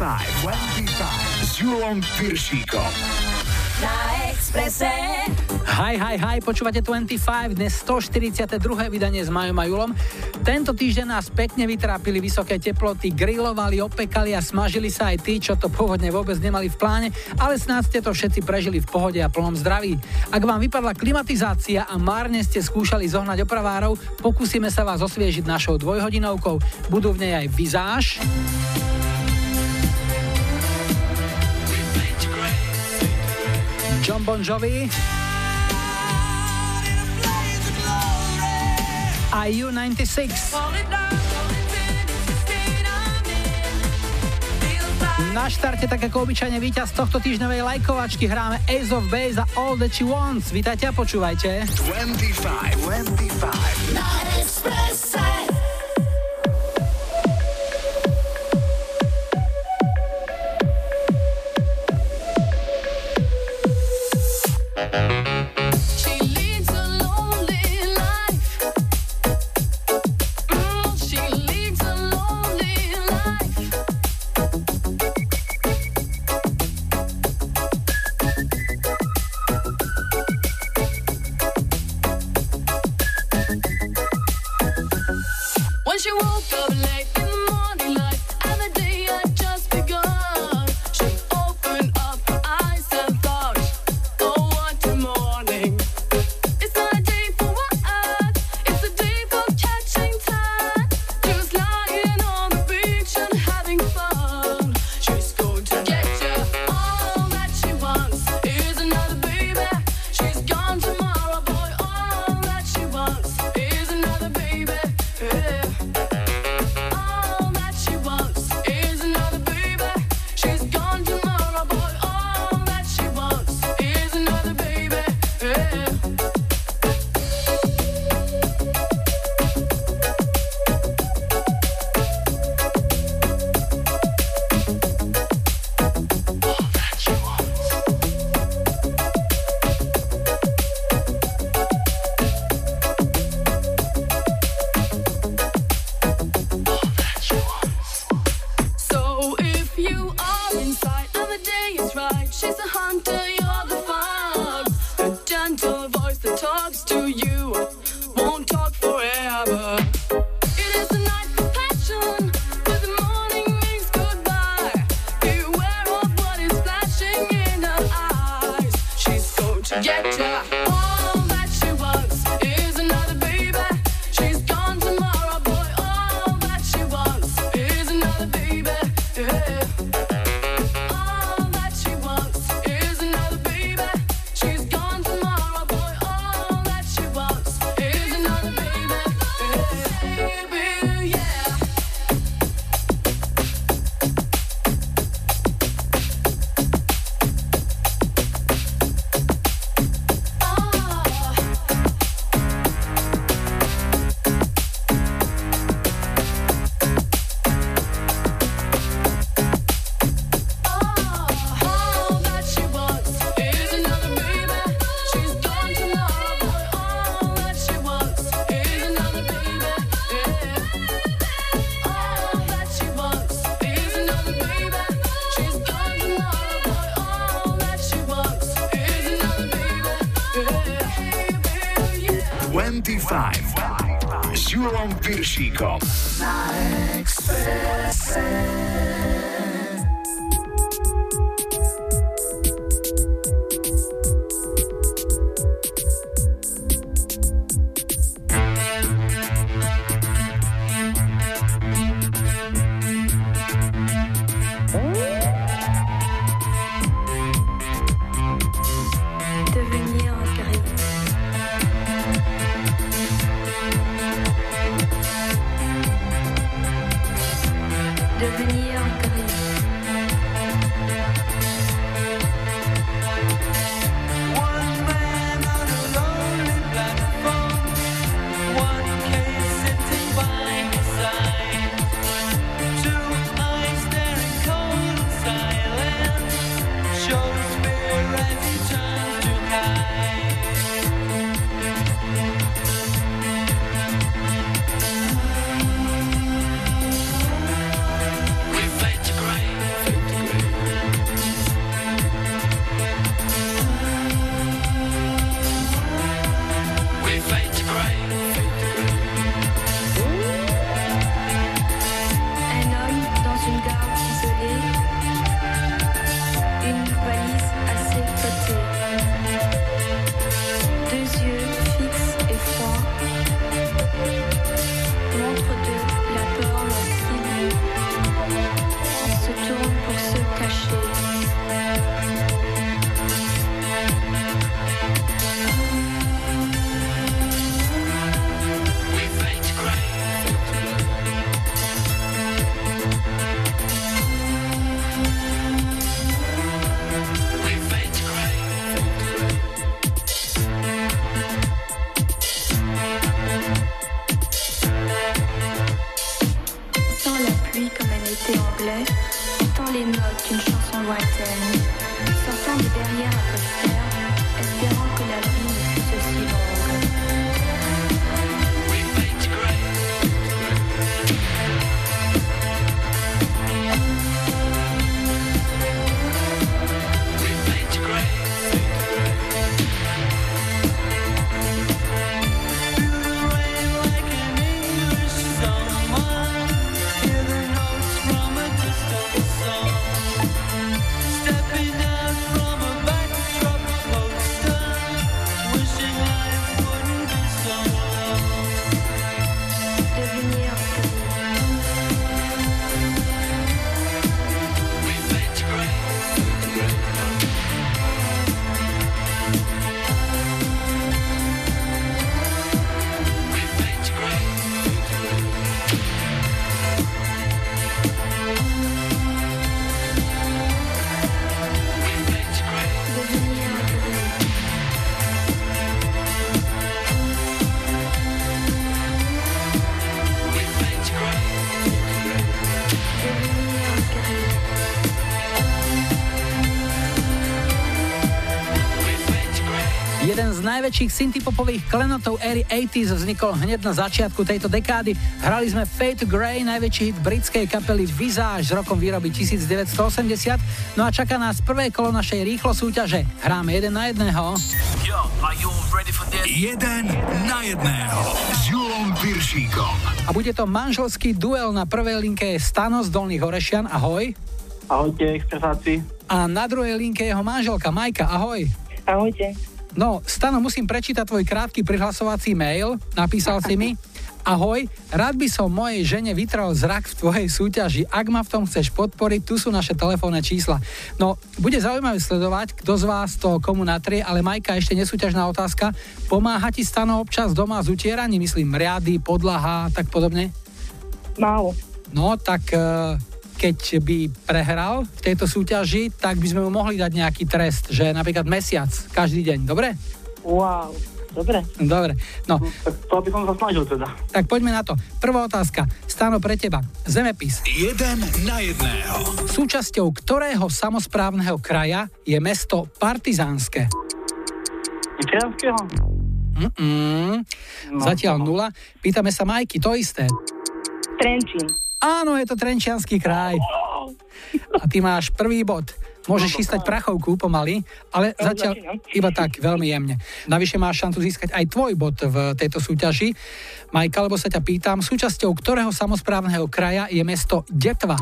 25, 25 s Julom Piršíkom. Na Exprese. Hi, hi, hi, počúvate 25, dnes 142. vydanie s Majom a Julom. Tento týždeň nás pekne vytrápili vysoké teploty, grilovali, opekali a smažili sa aj tí, čo to pôvodne vôbec nemali v pláne, ale snáď ste to všetci prežili v pohode a plnom zdraví. Ak vám vypadla klimatizácia a márne ste skúšali zohnať opravárov, pokúsime sa vás osviežiť našou dvojhodinovkou. Budú v nej aj vizáž, John Bon Jovi a U96. Na štarte tak ako obyčajne víťaz tohto týždňovej lajkovačky hráme Ace of Base a All That She Wants. Vítajte a počúvajte. 25, 25. Najväčších synthpopových klenotov éry 80s vznikol hneď na začiatku tejto dekády. Hrali sme Fate to Grey, najväčší hit britskej kapely Visage s rokom výroby 1980. No a čaká nás prvé kolo našej rýchlo súťaže. Hráme jeden na jedného. Yo, jeden na jedného s Julom Piršíkom. A bude to manželský duel na prvej linke Stano z Dolných Horešian. Ahoj. Ahojte, expresáci. A na druhej linke jeho manželka Majka. Ahoj. Ahojte. No, Stano, musím prečítať tvoj krátky prihlasovací mail. Napísal si mi, Ahoj, rád by som mojej žene vytral zrak v tvojej súťaži. Ak ma v tom chceš podporiť, tu sú naše telefónne čísla. No, bude zaujímavé sledovať, kto z vás to komu natrie, ale Majka, ešte nesúťažná otázka. Pomáha ti Stano občas doma s utieraním, myslím, riady, podlaha a tak podobne? Málo. No, tak uh, keď by prehral v tejto súťaži, tak by sme mu mohli dať nejaký trest, že napríklad mesiac, každý deň, dobre? Wow, dobre. Dobre, no. Tak to by som sa snažil teda. Tak poďme na to. Prvá otázka. Stáno pre teba. Zemepis. Jeden na jedného. Súčasťou ktorého samozprávneho kraja je mesto Partizánske? Nitrianského? Mm-mm. No, Zatiaľ no. nula. Pýtame sa Majky, to isté. Trenčín. Áno, je to Trenčianský kraj. A ty máš prvý bod. Môžeš chystať prachovku pomaly, ale zatiaľ iba tak, veľmi jemne. Navyše máš šancu získať aj tvoj bod v tejto súťaži. Majka, lebo sa ťa pýtam, súčasťou ktorého samozprávneho kraja je mesto Detva?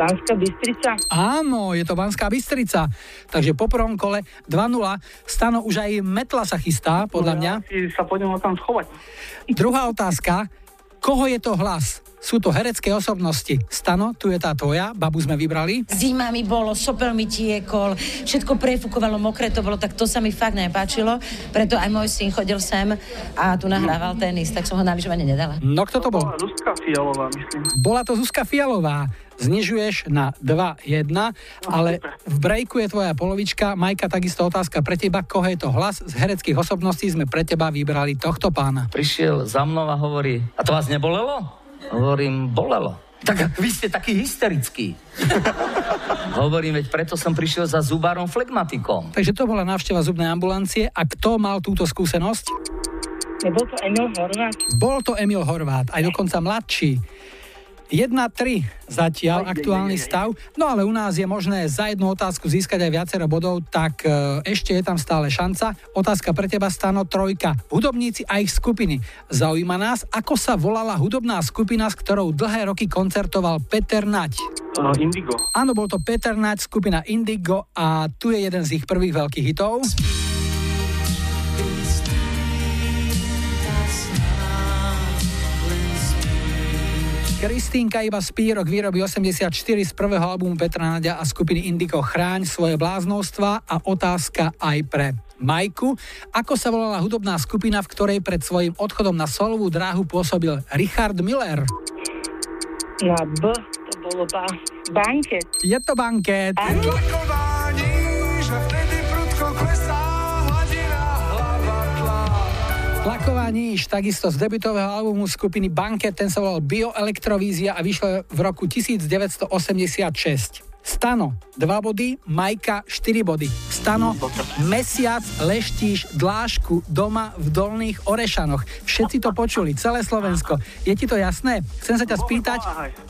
Banská Bystrica. Áno, je to Banská Bystrica. Takže po prvom kole 2-0. Stano už aj metla sa chystá, podľa mňa. Ja si sa pôjdem tam schovať. Druhá otázka. Koho je to hlas? Sú to herecké osobnosti. Stano, tu je tá tvoja, babu sme vybrali. Zima mi bolo, sopel mi tiekol, všetko prefúkovalo, mokré to bolo, tak to sa mi fakt nepáčilo. Preto aj môj syn chodil sem a tu nahrával tenis, tak som ho na lyžovanie nedala. No kto to bol? Bola Zuzka Fialová, myslím. Bola to Zuzka Fialová. Znižuješ na 2-1, ale v breaku je tvoja polovička. Majka, takisto otázka pre teba. Koho je to hlas? Z hereckých osobností sme pre teba vybrali tohto pána. prišiel za mnou a hovorí, a to vás nebolelo? Hovorím, bolelo. Tak vy ste taký hysterický. Hovorím, veď preto som prišiel za zubárom flegmatikom. Takže to bola návšteva zubnej ambulancie. A kto mal túto skúsenosť? Nebol to Emil Horvát? Bol to Emil Horvát, aj dokonca mladší. 1-3 zatiaľ aktuálny stav. No ale u nás je možné za jednu otázku získať aj viacero bodov, tak e, ešte je tam stále šanca. Otázka pre teba, Stano, trojka. Hudobníci a ich skupiny. Zaujíma nás, ako sa volala hudobná skupina, s ktorou dlhé roky koncertoval Peter Nať. Uh, Indigo. Áno, bol to Peter Nať, skupina Indigo a tu je jeden z ich prvých veľkých hitov. Kristínka iba spí rok výroby 84 z prvého albumu Petra Nadia a skupiny Indigo Chráň svoje bláznostva a otázka aj pre Majku. Ako sa volala hudobná skupina, v ktorej pred svojim odchodom na solovú dráhu pôsobil Richard Miller? Na B to bolo ba- banket. Je to banket. Že níž, takisto z debutového albumu skupiny Banket, ten sa volal Bioelektrovízia a vyšiel v roku 1986. Stano 2 body, Majka 4 body. Stano, mesiac leštíš dlášku doma v Dolných Orešanoch. Všetci to počuli, celé Slovensko. Je ti to jasné? Chcem sa ťa spýtať,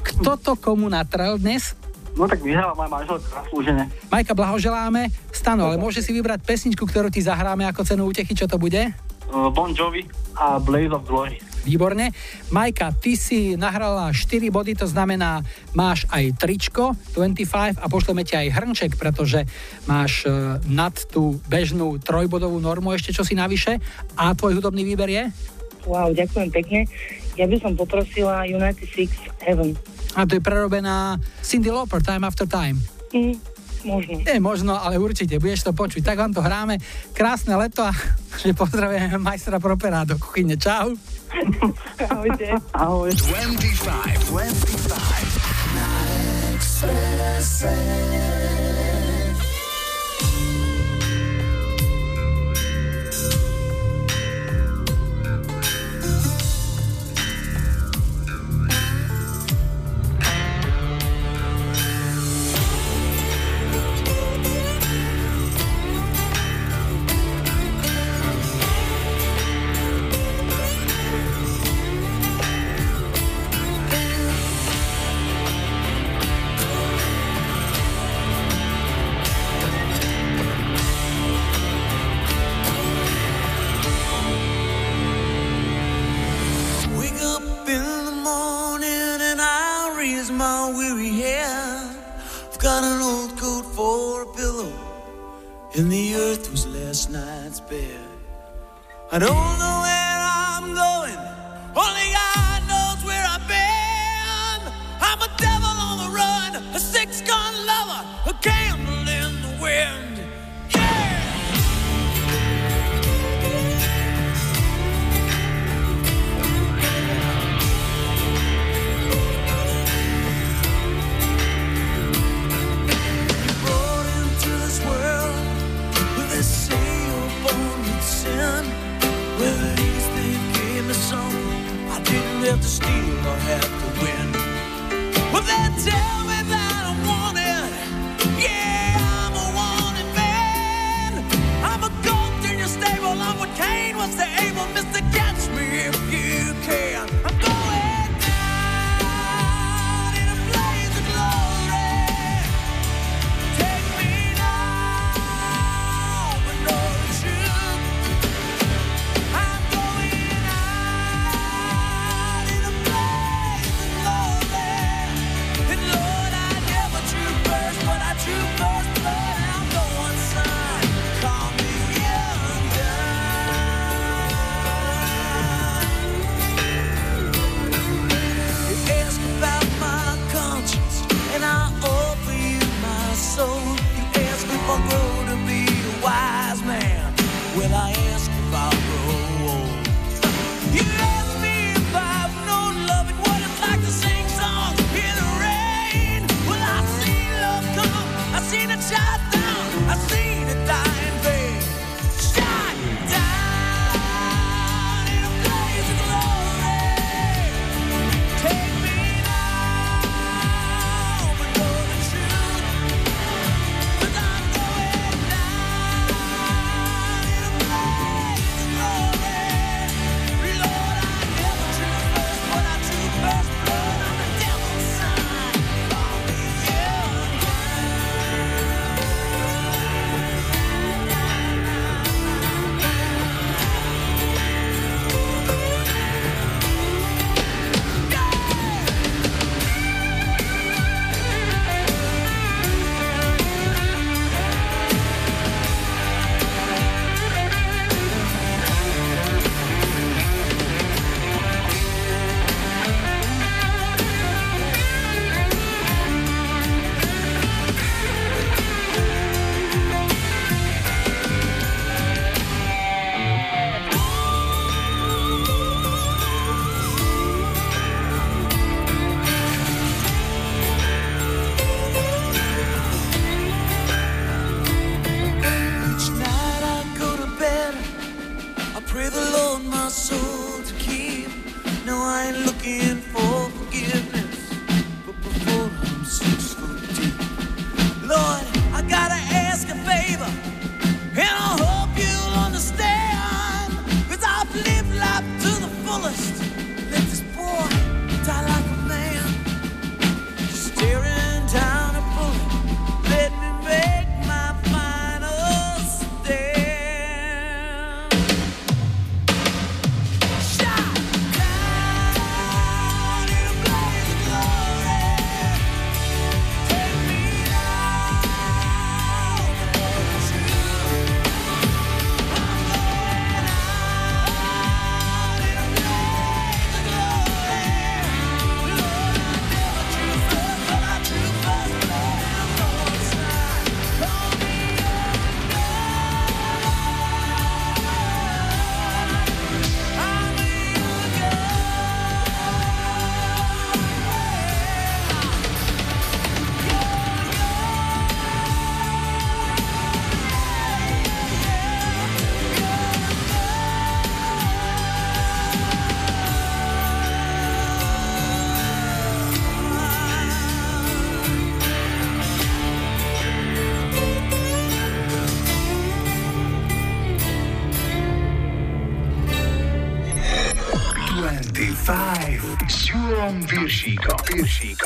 kto to komu natrel dnes? No tak vyhrala moja manželka zaslúžene. Majka, blahoželáme. Stano, ale môže si vybrať pesničku, ktorú ti zahráme ako cenu útechy, čo to bude? Uh, bon Jovi a Blaze of Glory. Výborne. Majka, ty si nahrala 4 body, to znamená, máš aj tričko 25 a pošleme ti aj hrnček, pretože máš e, nad tú bežnú trojbodovú normu ešte čo si navyše. A tvoj hudobný výber je? Wow, ďakujem pekne. Ja by som poprosila United Six Heaven. A to je prerobená Cindy Lauper, Time After Time. Mm, možno. Nie možno, ale určite, budeš to počuť. Tak vám to hráme. Krásne leto a že pozdravujeme majstra Propera do kuchyne. Čau. Ahojte. Ahoj. 25, 25. and the earth was last night's bed. I don't know where I'm going, only God. didn't have to steal or have to win. Well, that's it. Hirschi.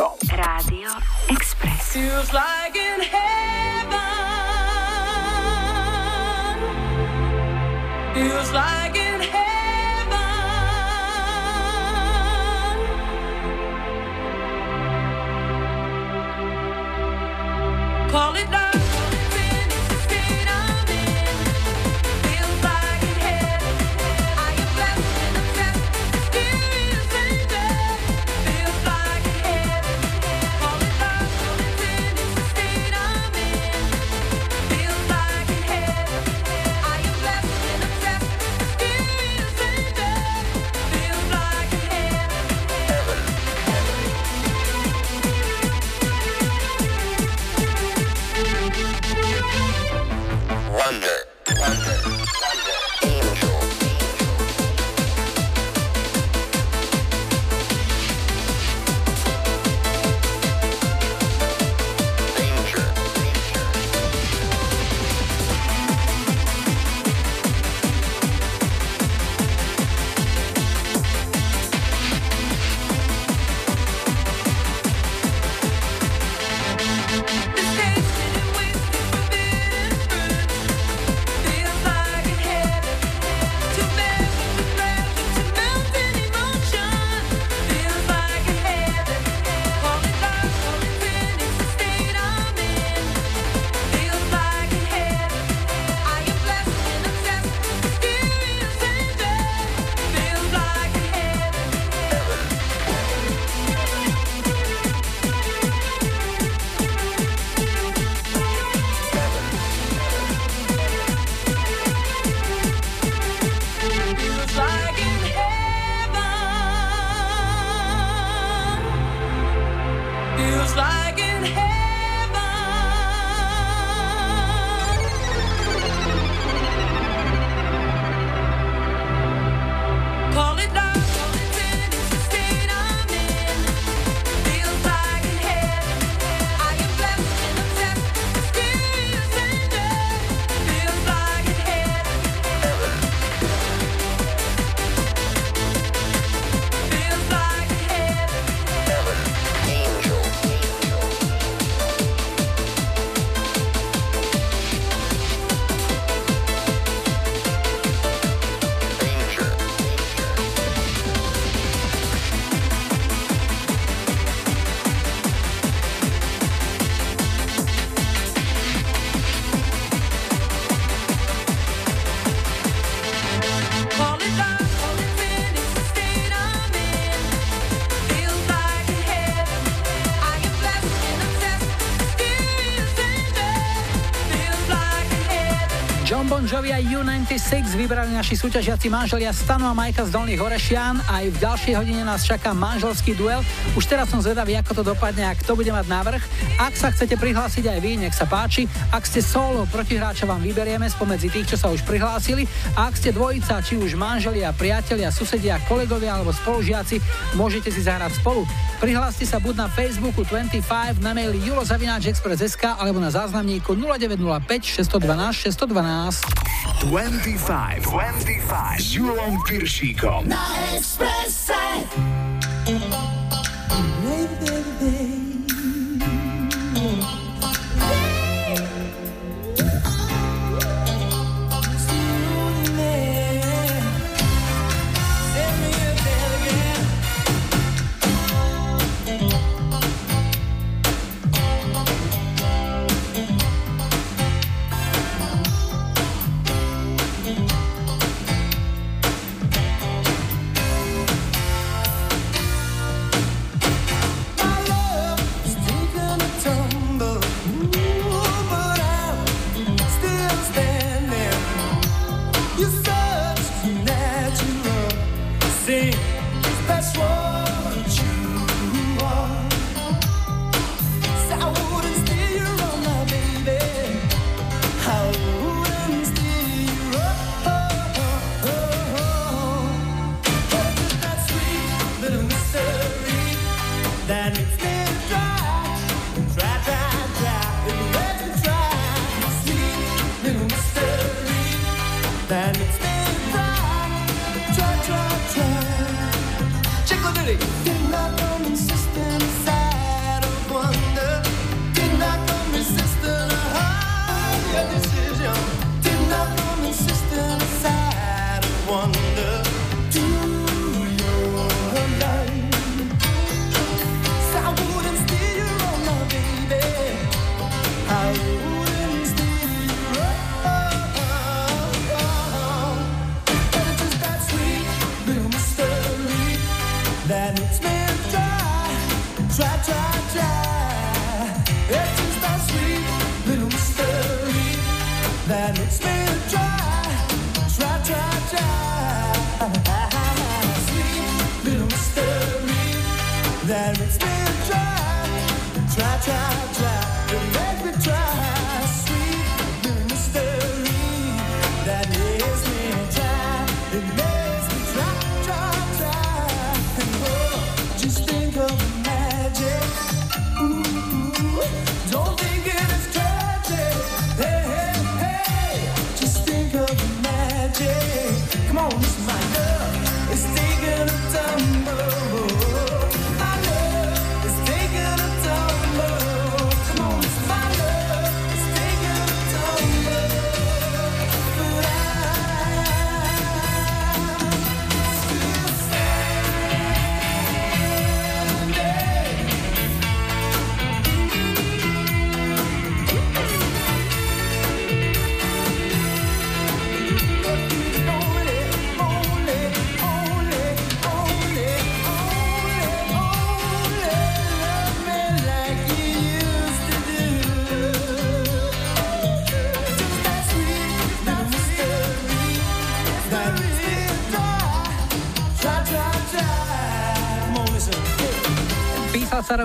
U96 vybrali naši súťažiaci manželia Stanu a Majka z Dolných Horešian. Aj v ďalšej hodine nás čaká manželský duel. Už teraz som zvedavý, ako to dopadne a kto bude mať návrh. Ak sa chcete prihlásiť aj vy, nech sa páči. Ak ste solo, protihráča vám vyberieme spomedzi tých, čo sa už prihlásili. A ak ste dvojica, či už manželia, priatelia, susedia, kolegovia alebo spolužiaci, môžete si zahrať spolu. Prihláste sa buď na Facebooku 25, na maili julozavináčexpress.sk alebo na záznamníku 0905 612 612. 25, 25 s Julom Piršíkom. Na Expresse.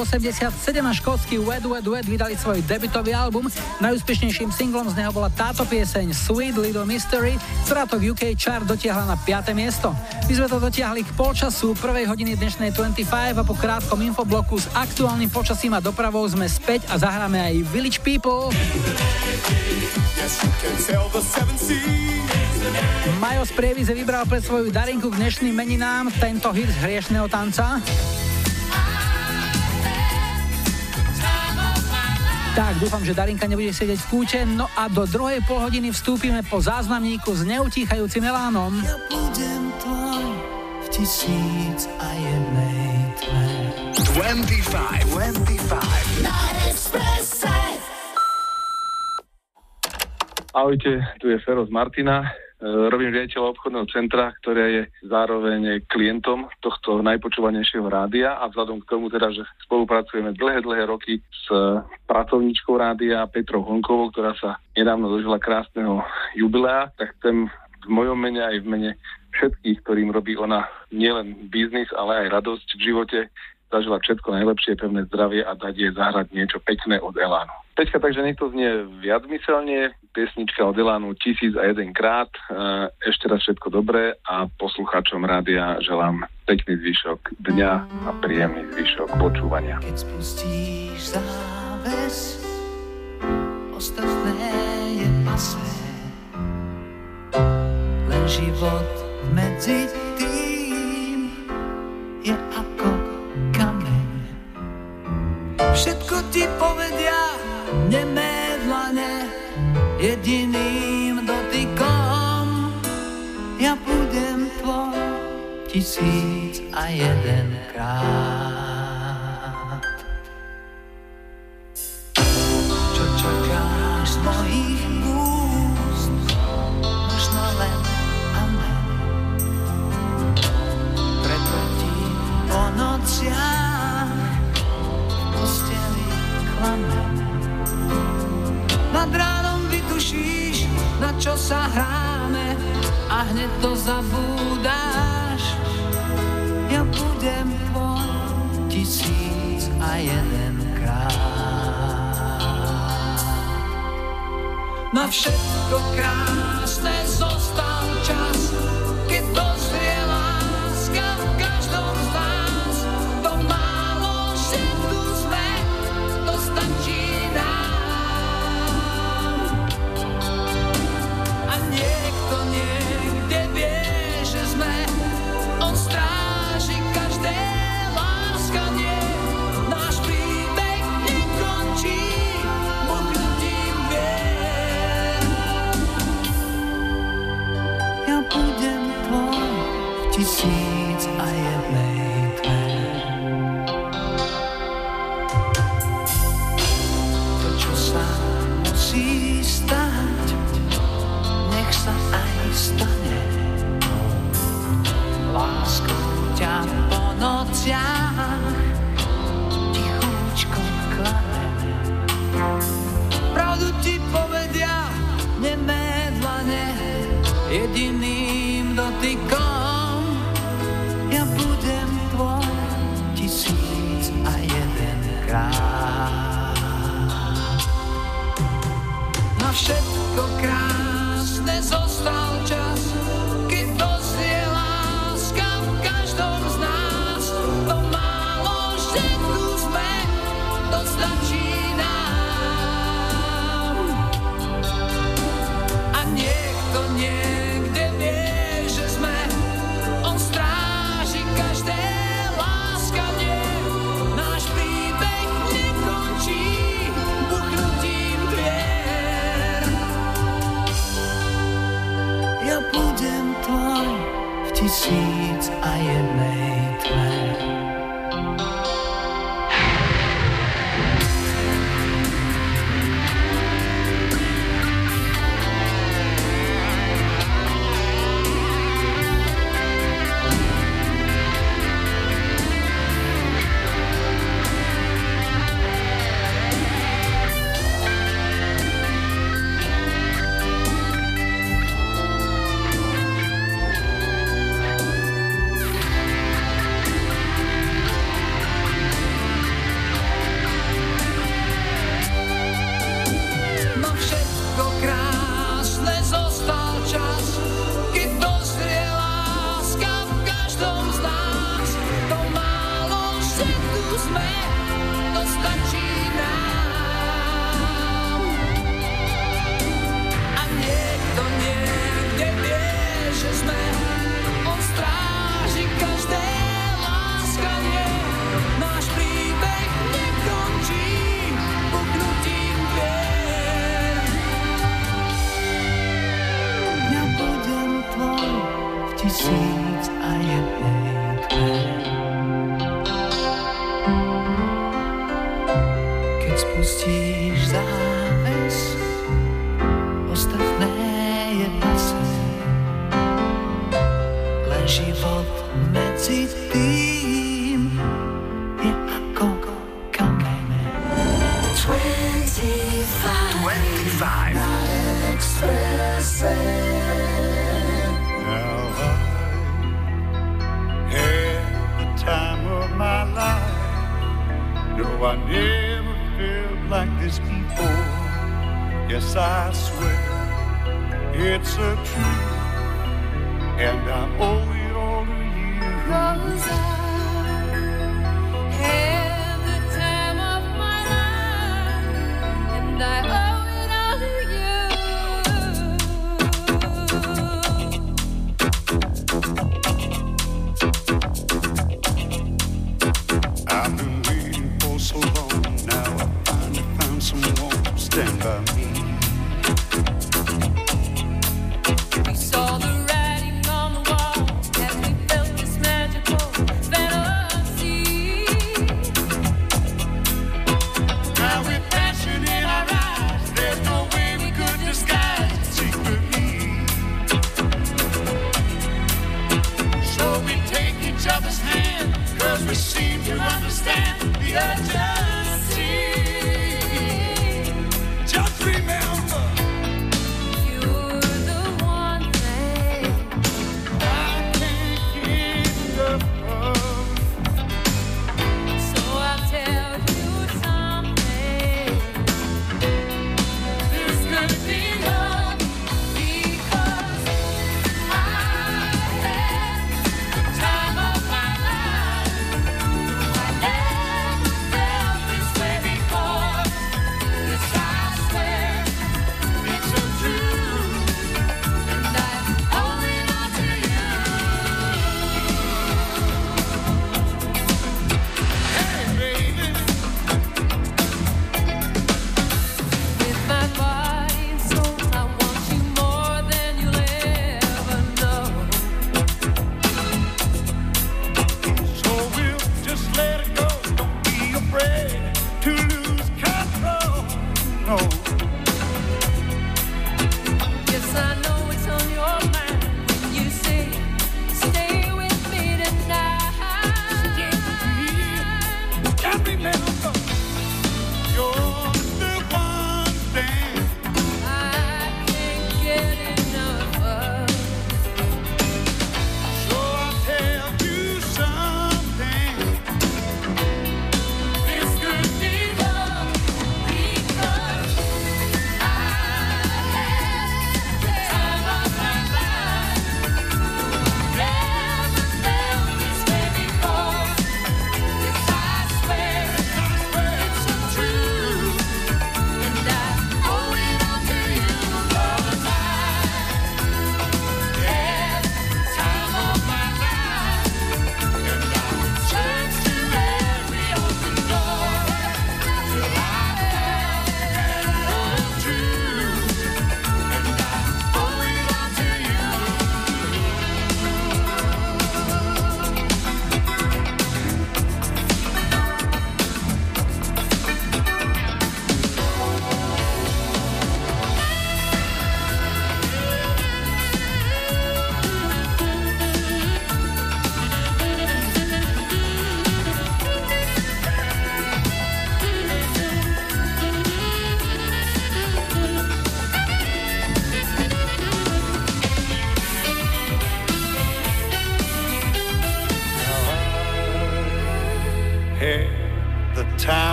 87 a škótsky Wed Wed Wed vydali svoj debutový album. Najúspešnejším singlom z neho bola táto pieseň Sweet Little Mystery, ktorá to v UK chart dotiahla na 5. miesto. My sme to dotiahli k polčasu prvej hodiny dnešnej 25 a po krátkom infobloku s aktuálnym počasím a dopravou sme späť a zahráme aj Village People. Majo z Prievize vybral pre svoju darinku k dnešným meninám tento hit z hriešného tanca. Tak, dúfam, že Darinka nebude sedieť v kúte. No a do druhej polhodiny vstúpime po záznamníku s neutíchajúcim elánom. Ja budem tvoj v tisíc a jednej tme. 25, 25. Na Expresse. Ahojte, tu je Fero z Martina. Robím riaditeľa obchodného centra, ktoré je zároveň klientom tohto najpočúvanejšieho rádia a vzhľadom k tomu teda, že spolupracujeme dlhé, dlhé roky s pracovníčkou rádia Petrou Honkovou, ktorá sa nedávno dožila krásneho jubilea, tak chcem v mojom mene aj v mene všetkých, ktorým robí ona nielen biznis, ale aj radosť v živote, zažila všetko najlepšie, pevné zdravie a dať jej zahrať niečo pekné od Elánu. Peťka, takže nech to znie viacmyselne, piesnička od Elánu tisíc a jeden krát. E, ešte raz všetko dobré a poslucháčom rádia želám pekný zvyšok dňa a príjemný zvyšok počúvania. Keď spustíš záves, ostatné je pasé. Len život medzi tým je ako. Všetko ti povedia, nemé dlane, jediným dotykom. Ja budem tvoj tisíc a jeden krát. Klamem. Nad ránom vytušíš, na čo sa hráme a hneď to zabúdáš. Ja budem tvoj tisíc a jeden krát. Na všetko krásne zostal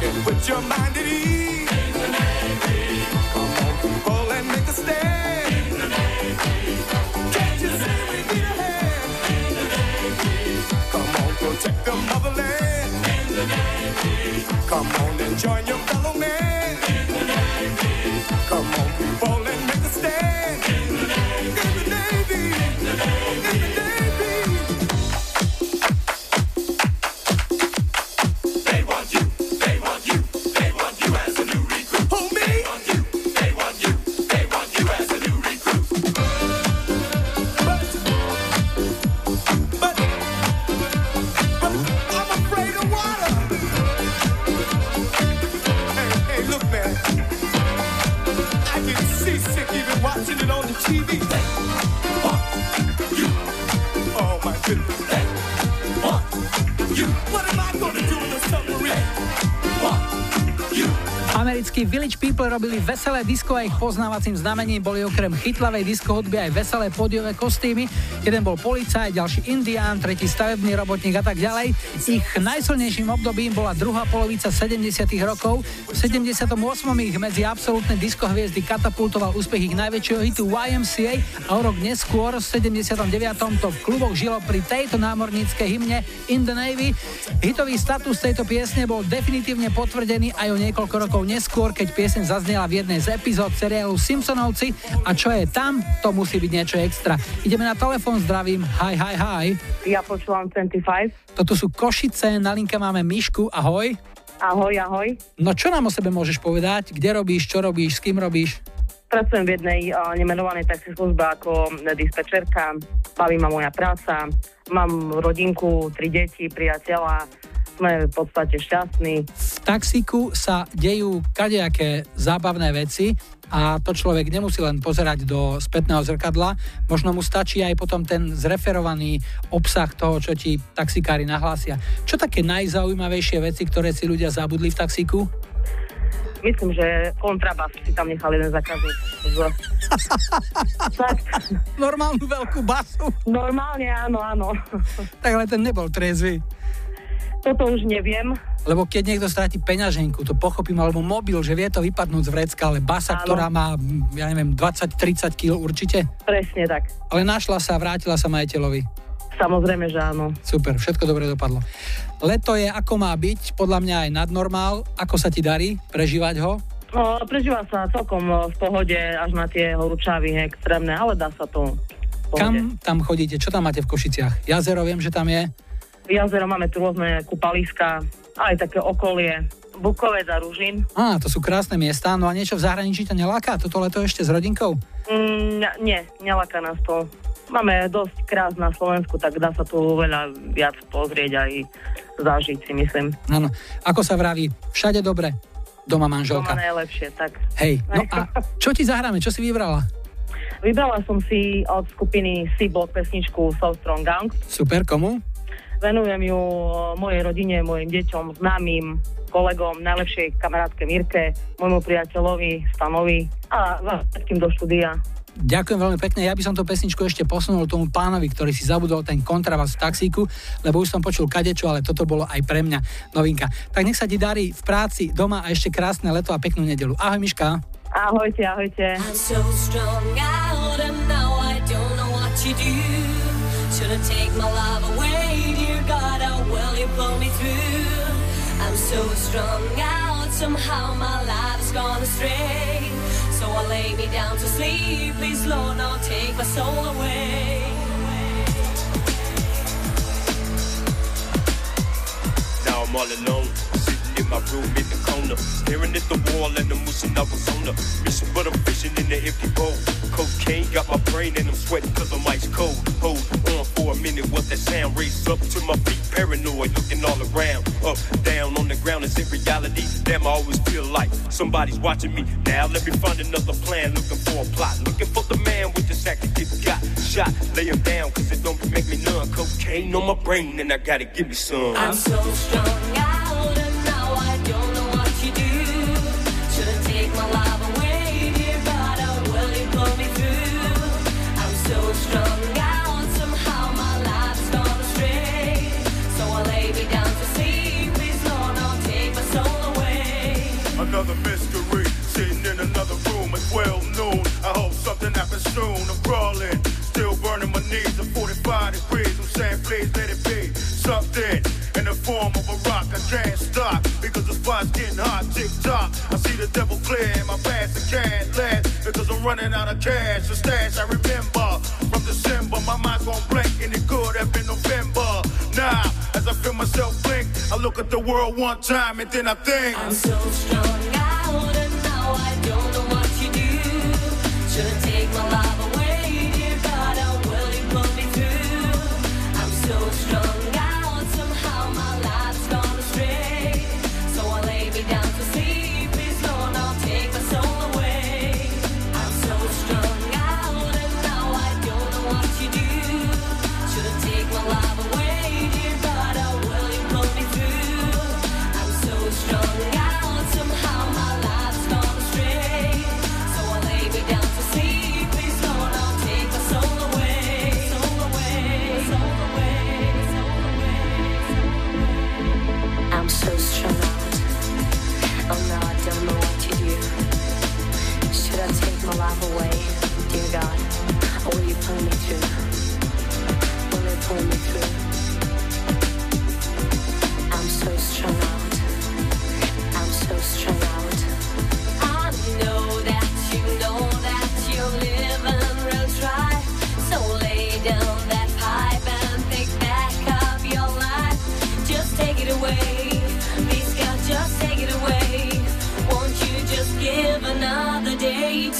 can put your mind at ease. Robili veselé disko a ich poznávacím znamením boli okrem chytlavej disko hudby aj veselé podiové kostýmy. Jeden bol policaj, ďalší indián, tretí stavebný robotník a tak ďalej. Ich najsilnejším obdobím bola druhá polovica 70 rokov. V 78. ich medzi absolútne disko hviezdy katapultoval úspech ich najväčšieho hitu YMCA a o rok neskôr v 79. to v kluboch žilo pri tejto námorníckej hymne In the Navy. Hitový status tejto piesne bol definitívne potvrdený aj o niekoľko rokov neskôr, keď pieseň zaznela v jednej z epizód seriálu Simpsonovci a čo je tam, to musí byť niečo extra. Ideme na telefón, zdravím, hi, hi, hi. Ja počúvam 25. Toto sú Košice, na linke máme Mišku, ahoj. Ahoj, ahoj. No čo nám o sebe môžeš povedať? Kde robíš, čo robíš, s kým robíš? Pracujem v jednej uh, nemenovanej taxislužbe ako dispečerka. Baví ma moja práca. Mám rodinku, tri deti, priateľa. Sme v podstate šťastní. V taxíku sa dejú kadejaké zábavné veci a to človek nemusí len pozerať do spätného zrkadla, možno mu stačí aj potom ten zreferovaný obsah toho, čo ti taxikári nahlásia. Čo také najzaujímavejšie veci, ktoré si ľudia zabudli v taxíku? Myslím, že kontrabas si tam nechal jeden zákazník. Z... tak, Normálnu veľkú basu. normálne áno, áno. Tak ale ten nebol trezvy. Toto už neviem. Lebo keď niekto stráti peňaženku, to pochopím, alebo mobil, že vie to vypadnúť z vrecka, ale basa, Áno. ktorá má, ja neviem, 20-30 kg určite. Presne tak. Ale našla sa, vrátila sa majiteľovi. Samozrejme, že áno. Super, všetko dobre dopadlo. Leto je ako má byť, podľa mňa aj nadnormál. Ako sa ti darí prežívať ho? No, prežíva sa celkom v pohode až na tie horúčavy extrémne, ale dá sa to. Kam tam chodíte? Čo tam máte v Košiciach? Jazero viem, že tam je. Jazero máme tu rôzne kúpaliska, aj také okolie. Bukovec a Ružin. Á, to sú krásne miesta. No a niečo v zahraničí ťa neláka? Toto leto ešte s rodinkou? Mm, nie, nelaká nás to. Máme dosť krás na Slovensku, tak dá sa tu veľa viac pozrieť aj zažiť si myslím. Áno. Ako sa vraví, všade dobre. Doma Doma manželka. najlepšie, tak. Hej, no a čo ti zahráme? Čo si vybrala? Vybrala som si od skupiny C-Block pesničku So Strong Gang. Super, komu? Venujem ju mojej rodine, mojim deťom, známym, kolegom, najlepšej kamarátke Mirke, môjmu priateľovi Stanovi a všetkým do štúdia. Ďakujem veľmi pekne. Ja by som tú pesničku ešte posunul tomu pánovi, ktorý si zabudol ten kontrabas v taxíku, lebo už som počul kadečo, ale toto bolo aj pre mňa novinka. Tak nech sa ti darí v práci, doma a ešte krásne leto a peknú nedelu. Ahoj Miška. Ahojte, ahojte. I'm so strung out and now I don't know what to do. Should I take my love away, dear God, how will you pull me through? I'm so strung out, somehow my life's gone astray. Lay me down to sleep, please Lord, now take my soul away. Now I'm all alone, in my room in the corner, staring at the wall and I'm wishing I was on a mission, but I'm fishing in the empty bowl. Cocaine got my brain and I'm sweating cause I'm ice cold. Hold on for a minute, what that sound? Raise up to my feet, paranoid, looking all around. Up, down, on the ground, is it reality? Damn, I always feel like somebody's watching me. Now let me find another plan, looking for a plot. Looking for the man with the sack that got shot. Lay him down cause it don't make me numb. Cocaine on my brain and I gotta give me some. I'm so strong, out Another mystery, sitting in another room at 12 noon. I hope something happens soon. I'm crawling, still burning my knees at 45 degrees. I'm saying, please let it be something in the form of a rock. I can't stop because the spot's getting hot. Tick tock, I see the devil clear in my past. I can't last because I'm running out of cash. The stash I remember from December. My mind's gone blank and it could have been November. Now, as I feel myself blink, I look at the world one time and then I think. I'm so strung out and now I don't know what to do. Should take my love away, dear God, how will you pull me through? I'm so strung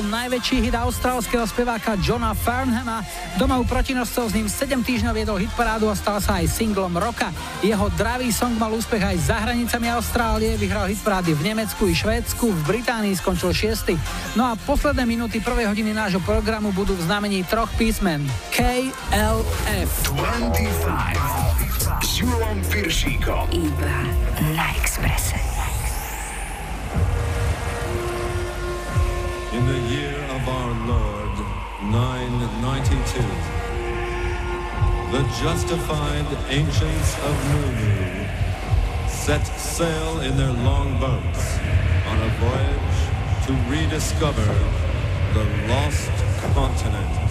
bol najväčší hit austrálskeho speváka Johna Farnhama. Doma u protinoscov s ním 7 týždňov viedol hitparádu a stal sa aj singlom roka. Jeho dravý song mal úspech aj za hranicami Austrálie, vyhral hitparády v Nemecku i Švédsku, v Británii skončil 6. No a posledné minúty prvej hodiny nášho programu budú v znamení troch písmen KLF. 25 s Piršíkom. Iba na Expresse. 992, the justified ancients of Nunu set sail in their long boats on a voyage to rediscover the lost continent.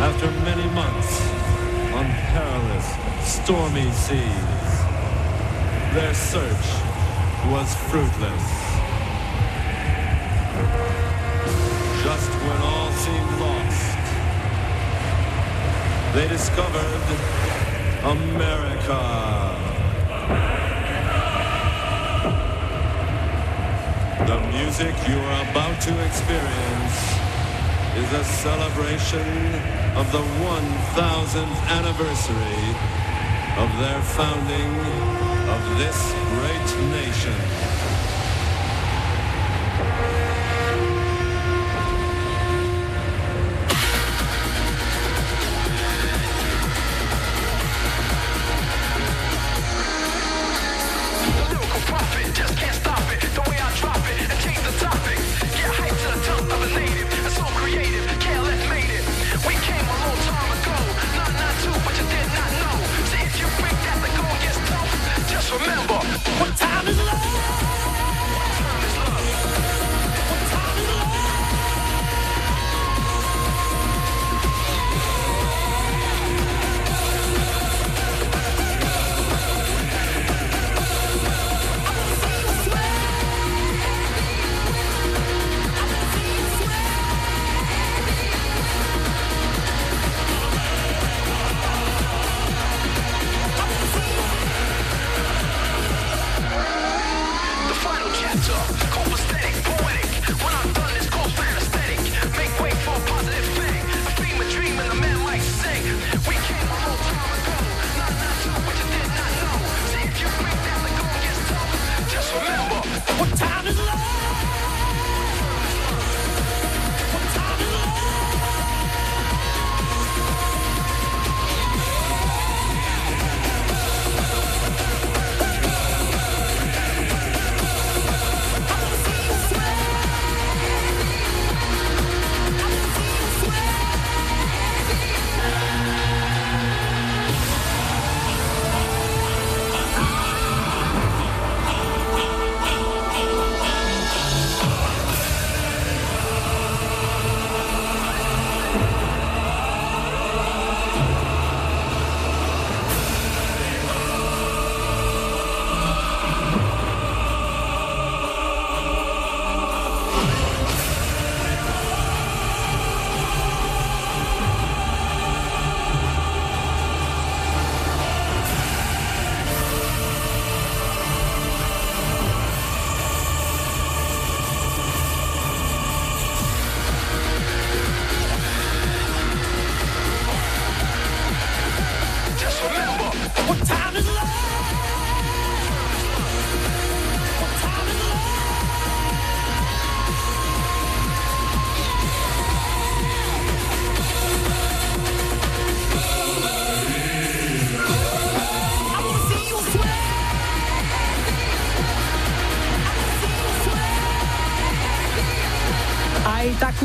After many months on perilous, stormy seas, their search was fruitless. They discovered America. The music you are about to experience is a celebration of the 1000th anniversary of their founding of this great nation.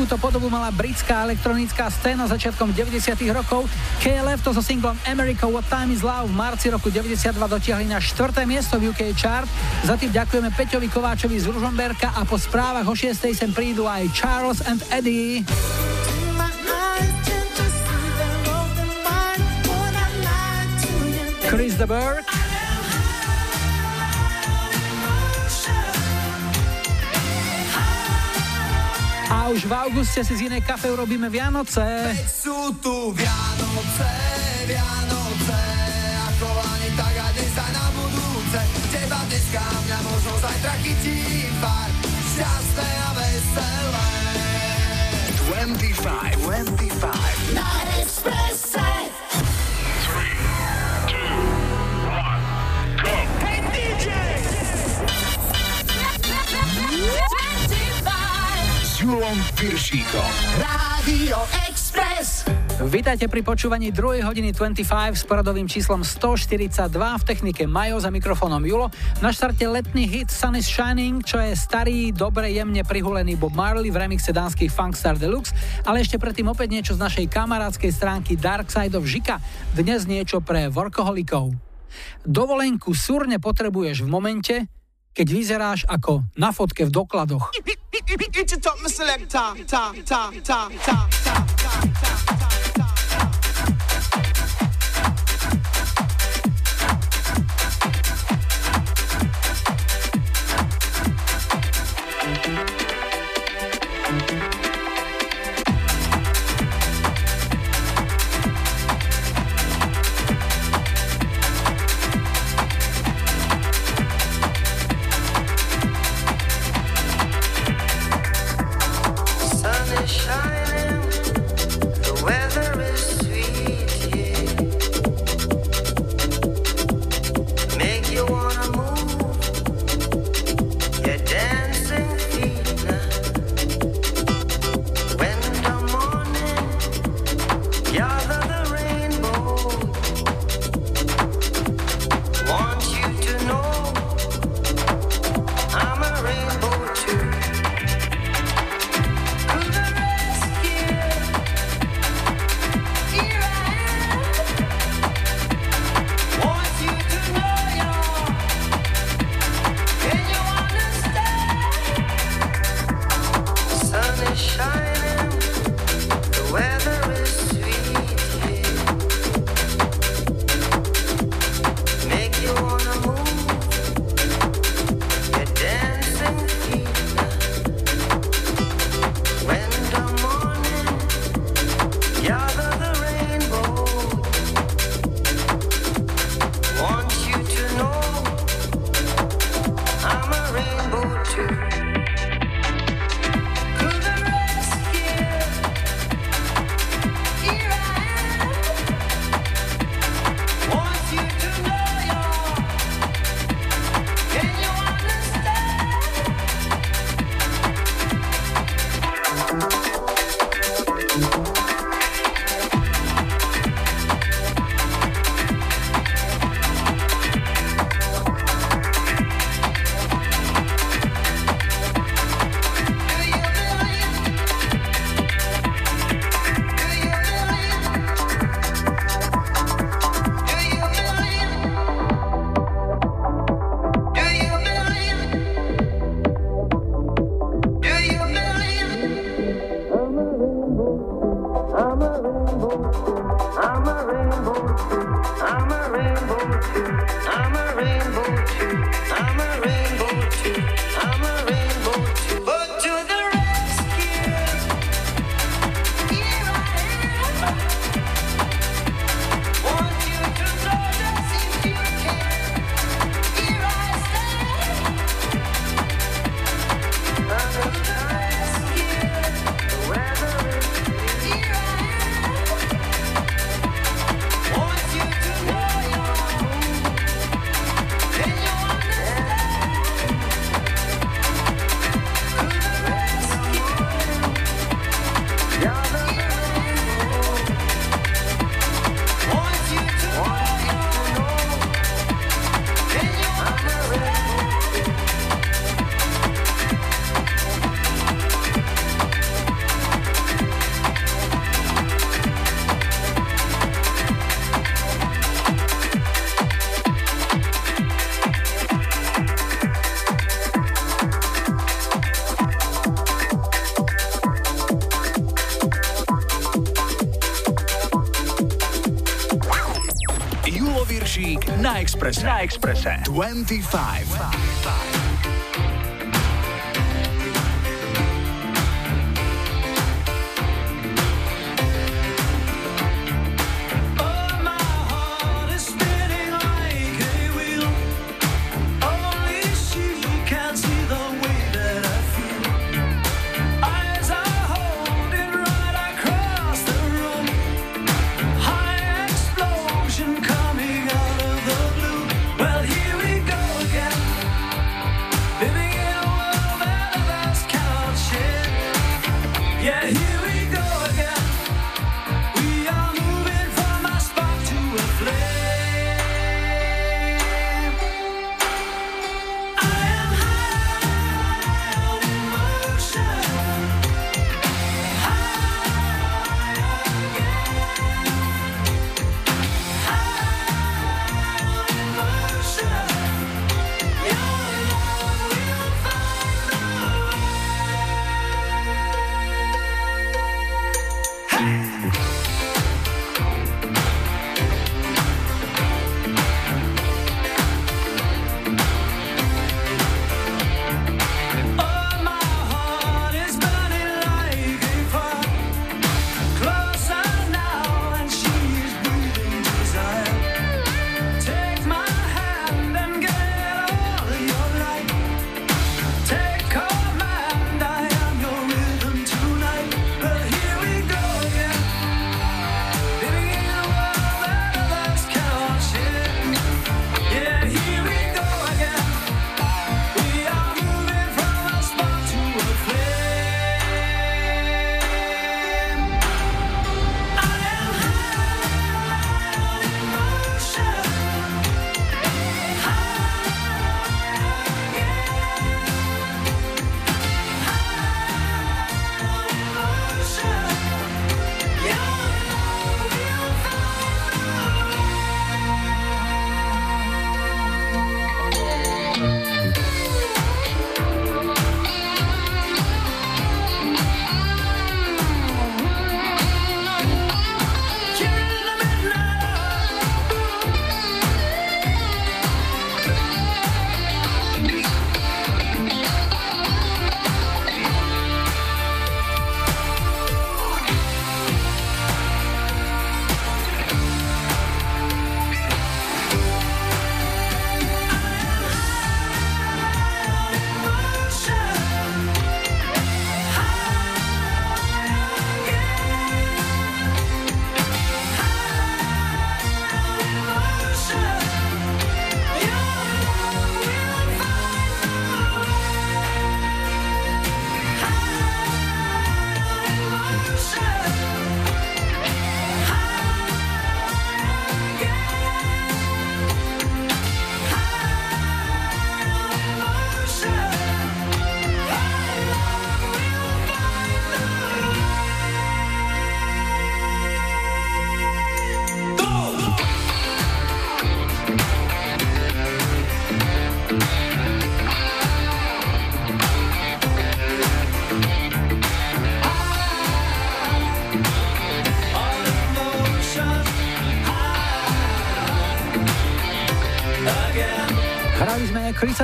Aj takúto podobu mala britská elektronická scéna začiatkom 90 rokov. KLF to so singlom America What Time Is Love v marci roku 92 dotiahli na 4. miesto v UK chart. Za tým ďakujeme Peťovi Kováčovi z Ružomberka a po správach o 6. sem prídu aj Charles and Eddie. Chris de Burgh. A už v auguste si z inej kafe urobíme Vianoce. Sú tu Vianoce, Vianoce, ako ani tak a dnes aj na budúce. Teba a dneska mňa možno zajtra chytí Julom Piršíkom. Rádio Express. Vítajte pri počúvaní 2. hodiny 25 s poradovým číslom 142 v technike Majo za mikrofónom Julo. Na štarte letný hit Sun is Shining, čo je starý, dobre jemne prihulený Bob Marley v remixe dánskych Funkstar Deluxe, ale ešte predtým opäť niečo z našej kamarádskej stránky Dark Side of Žika, dnes niečo pre workoholikov. Dovolenku súrne potrebuješ v momente, keď vyzeráš ako na fotke v dokladoch. It's a top selector. Ta, ta, ta, ta, ta. Sun Viršík na Exprese. Na Exprese. 25.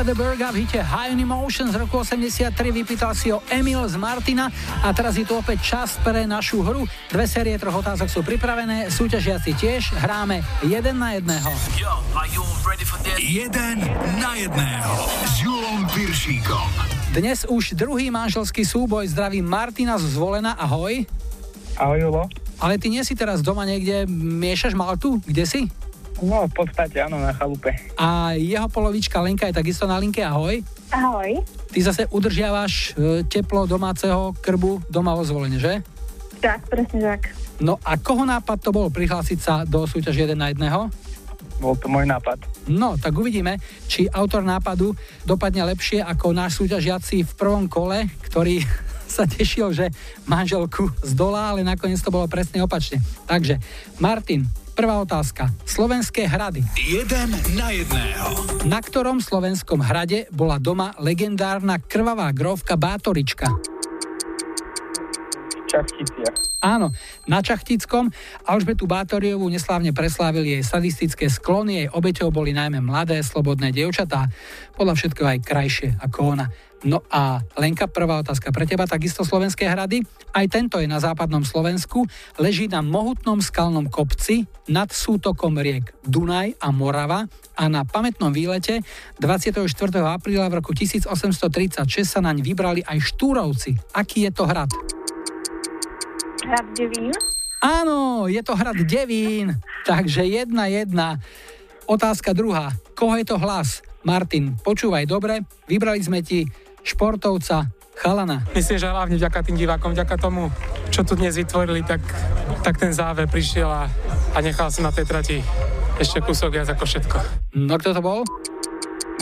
Chrisa de Berga v hite High on Emotion z roku 83, vypýtal si o Emil z Martina a teraz je tu opäť čas pre našu hru. Dve série troch otázok sú pripravené, súťažiaci tiež, hráme jeden na jedného. Jeden na jedného s Julom Piršíkom. Dnes už druhý manželský súboj zdraví Martina zo Zvolena, ahoj. Ahoj, Julo. Ale ty nie si teraz doma niekde, miešaš Maltu? Kde si? No, v podstate áno, na chalupe. A jeho polovička Lenka je takisto na linke, ahoj. Ahoj. Ty zase udržiavaš e, teplo domáceho krbu doma vo zvolenie, že? Tak, presne tak. No a koho nápad to bol prihlásiť sa do súťaže 1 na 1? Bol to môj nápad. No, tak uvidíme, či autor nápadu dopadne lepšie ako náš súťažiaci v prvom kole, ktorý sa tešil, že manželku zdolá, ale nakoniec to bolo presne opačne. Takže, Martin, prvá otázka. Slovenské hrady. Jeden na jedného. Na ktorom slovenskom hrade bola doma legendárna krvavá grovka Bátorička? Čachticiach. Áno, na Čachtickom Alžbetu Bátoriovú neslávne preslávili jej sadistické sklony, jej obeťou boli najmä mladé, slobodné dievčatá, podľa všetkého aj krajšie ako ona. No a Lenka, prvá otázka pre teba, takisto slovenské hrady. Aj tento je na západnom Slovensku, leží na mohutnom skalnom kopci nad sútokom riek Dunaj a Morava a na pamätnom výlete 24. apríla v roku 1836 sa naň vybrali aj Štúrovci. Aký je to hrad? Hrad Devín. Áno, je to hrad Devín. Takže jedna jedna. Otázka druhá. Koho je to hlas? Martin, počúvaj dobre. Vybrali sme ti športovca Chalana. Myslím, že hlavne vďaka tým divákom, vďaka tomu, čo tu dnes vytvorili, tak, tak ten záver prišiel a, a nechal som na tej trati ešte kúsok viac ako všetko. No kto to bol?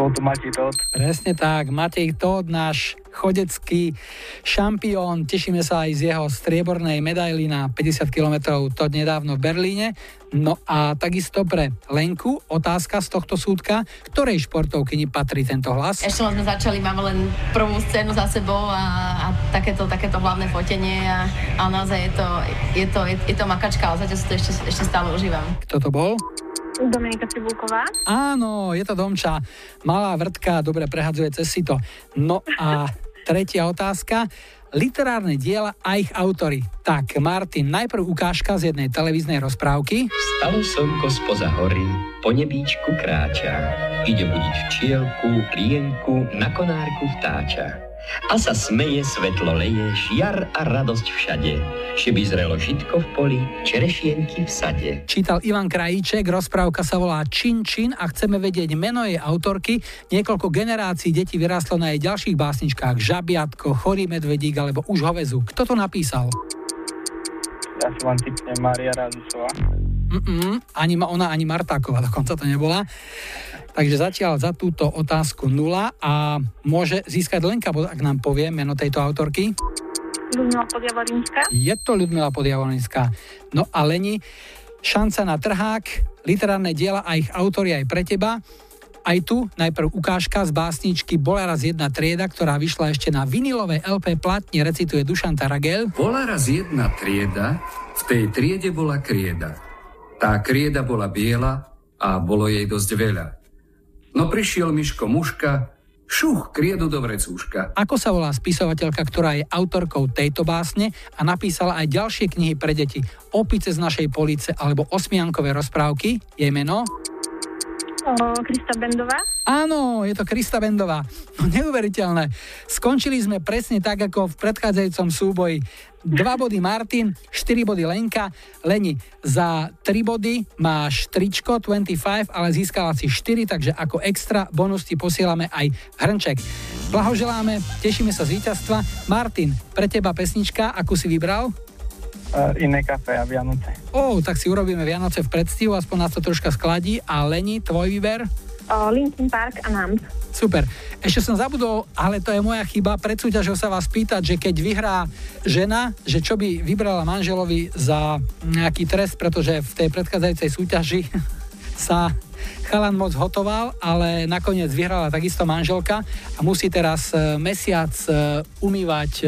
Bol to Matej Todd. Presne tak, Matej Todd, náš chodecký šampión. Tešíme sa aj z jeho striebornej medaily na 50 km to nedávno v Berlíne. No a takisto pre Lenku otázka z tohto súdka, ktorej športovkyni patrí tento hlas? Ešte len sme začali, máme len prvú scénu za sebou a, a takéto, takéto hlavné fotenie a, a naozaj je to, je to, je, je to makačka, ale zatiaľ si to ešte, ešte stále užívam. Kto to bol? Dominika Cibulková. Áno, je to Domča. Malá vrtka, dobre prehadzuje cez sito. No a tretia otázka. Literárne diela a ich autory. Tak, Martin, najprv ukážka z jednej televíznej rozprávky. Stalo slnko spoza hory, po nebíčku kráča. Ide budiť včielku, lienku, na konárku vtáča. A sa smeje, svetlo leje, žiar a radosť všade. Šiby zrelo žitko v poli, čerešienky v sade. Čítal Ivan Krajíček, rozprávka sa volá Čin Čin a chceme vedieť meno jej autorky. Niekoľko generácií detí vyrástlo na jej ďalších básničkách Žabiatko, Chorý medvedík alebo Už hovezu. Kto to napísal? Ja si len typnem Maria Radisová. Mm-mm, ani ma ona, ani Martáková dokonca to nebola. Takže zatiaľ za túto otázku nula a môže získať Lenka, ak nám povie meno tejto autorky. Ľudmila Podjavorinská. Je to Ľudmila Podjavorinská. No a Leni, šanca na trhák, literárne diela a ich autory aj pre teba. Aj tu najprv ukážka z básničky Bola raz jedna trieda, ktorá vyšla ešte na vinilové LP platni, recituje Dušan Taragel. Bola raz jedna trieda, v tej triede bola krieda. Tá krieda bola biela a bolo jej dosť veľa. No prišiel Miško muška, šuch, kriedu do vrecúška. Ako sa volá spisovateľka, ktorá je autorkou tejto básne a napísala aj ďalšie knihy pre deti Opice z našej police alebo Osmiankové rozprávky? Jej meno? Krista Bendová. Áno, je to Krista Bendová. No neuveriteľné. Skončili sme presne tak, ako v predchádzajúcom súboji. 2 body Martin, 4 body Lenka. Leni, za 3 body máš tričko 25, ale získala si 4, takže ako extra bonus ti posielame aj hrnček. Blahoželáme, tešíme sa z víťazstva. Martin, pre teba pesnička, akú si vybral? Uh, iné kafe a Vianoce. Ó, oh, tak si urobíme Vianoce v predstihu, aspoň nás to troška skladí. A Leni, tvoj výber? O, Linkin Park a NAMS. Super. Ešte som zabudol, ale to je moja chyba, pred súťažou sa vás pýtať, že keď vyhrá žena, že čo by vybrala manželovi za nejaký trest, pretože v tej predchádzajúcej súťaži sa Chalan moc hotoval, ale nakoniec vyhrala takisto manželka a musí teraz e, mesiac e, umývať e,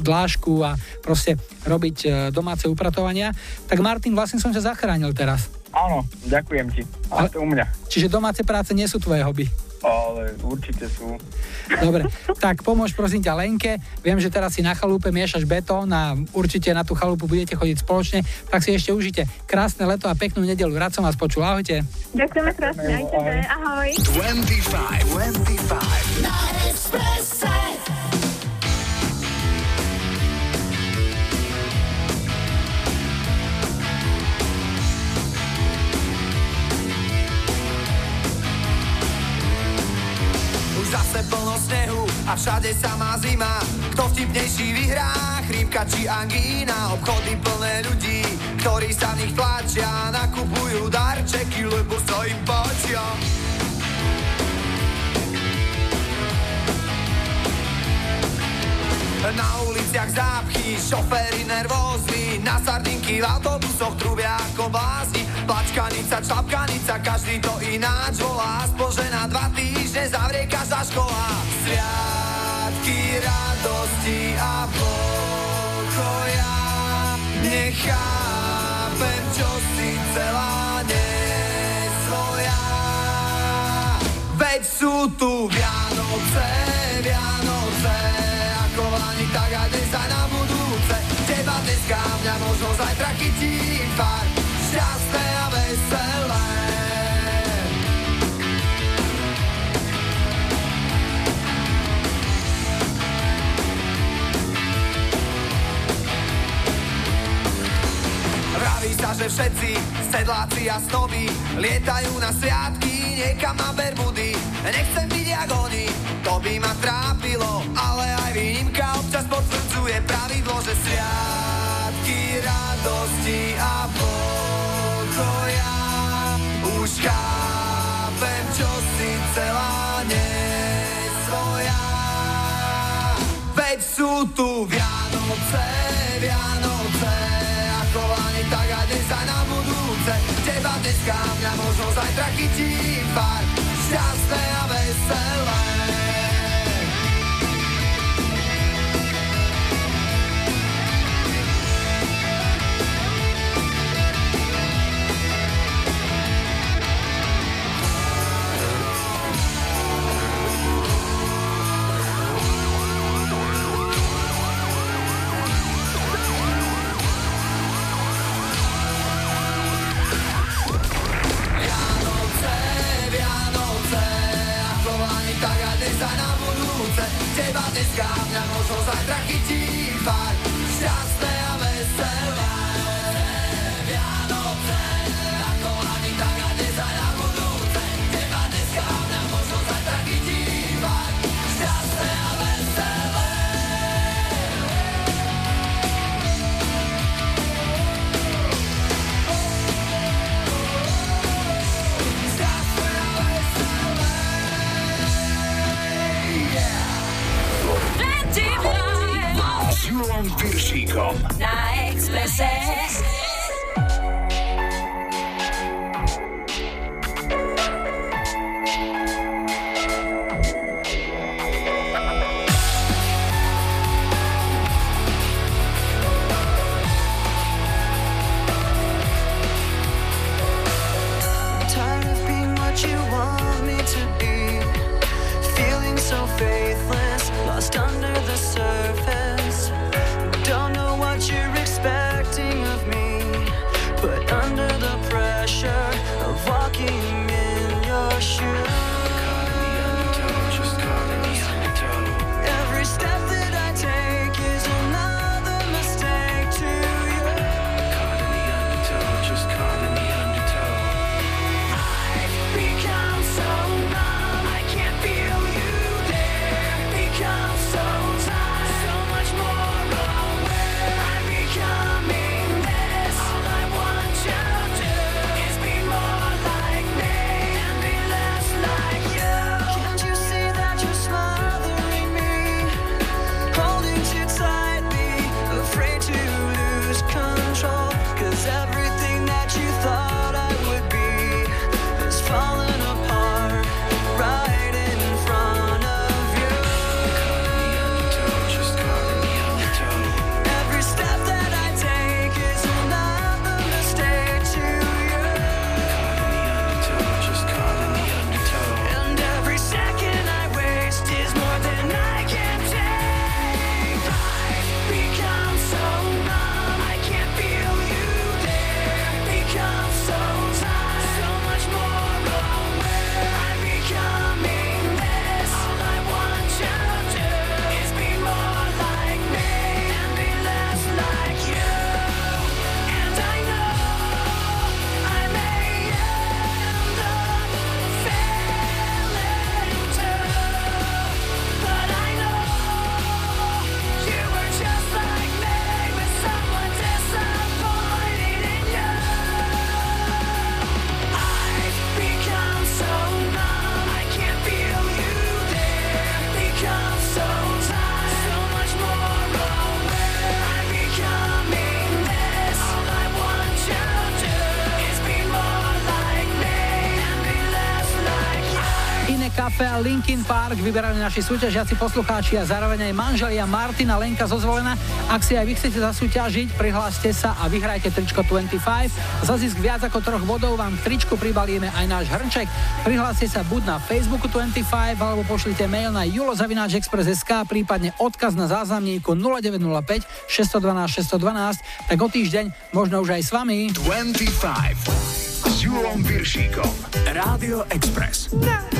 dlášku a proste robiť domáce upratovania. Tak Martin, vlastne som ťa zachránil teraz. Áno, ďakujem ti. Ale to u mňa. Čiže domáce práce nie sú tvoje hobby. Ale určite sú. Dobre, tak pomôž prosím ťa Lenke. Viem, že teraz si na chalúpe miešaš betón a určite na tú chalupu budete chodiť spoločne, tak si ešte užite krásne leto a peknú nedelu. Rád som vás počul. Ahojte. Ďakujeme krásne, aj tebe. Ahoj. 25, 25. Na zase plno snehu a všade samá zima. Kto vtipnejší vyhrá, chrípka či angína Obchody plné ľudí, ktorí sa nich tlačia Nakupujú darčeky, lebo sa im páčia Na uliciach zápchy, šoféry nervózni Na sardinky v autobusoch trubia ako blázni. Plačkanica, člapkanica, každý to ináč volá. Aspoň, na dva týždne zavrie každá škola. Sviatky radosti a pokoja. Nechápem, čo si celá nesvoja. Veď sú tu Vianoce, Vianoce Lani, tak aj dnes aj na budúce. Teba dneska, mňa možno zajtra chytí far sa, že všetci sedláci a snoby lietajú na sviatky niekam na Bermudy. Nechcem byť jak oni, to by ma trápilo, ale aj výnimka občas potvrdzuje pravidlo, že sviatky radosti a pokoja už chápem, čo si celá nesvoja. Veď sú tu Vianoce, Vianoce, dneska, mňa možno zajtra chytí pár, šťastné a veselé. Teba dneska, mňa možno zajtra chytí pár, S Julom Piršíkom. Na Expresse. Linkin Park vyberali naši súťažiaci poslucháči a zároveň aj manželia Martina Lenka zo Zvolena. Ak si aj vy chcete zasúťažiť, prihláste sa a vyhrajte tričko 25. Za zisk viac ako troch bodov vám k tričku pribalíme aj náš hrnček. Prihláste sa buď na Facebooku 25 alebo pošlite mail na julozavináčexpress.sk prípadne odkaz na záznamníku 0905 612 612, tak o týždeň možno už aj s vami. 25 s Julom Viršíkom. Rádio Express. My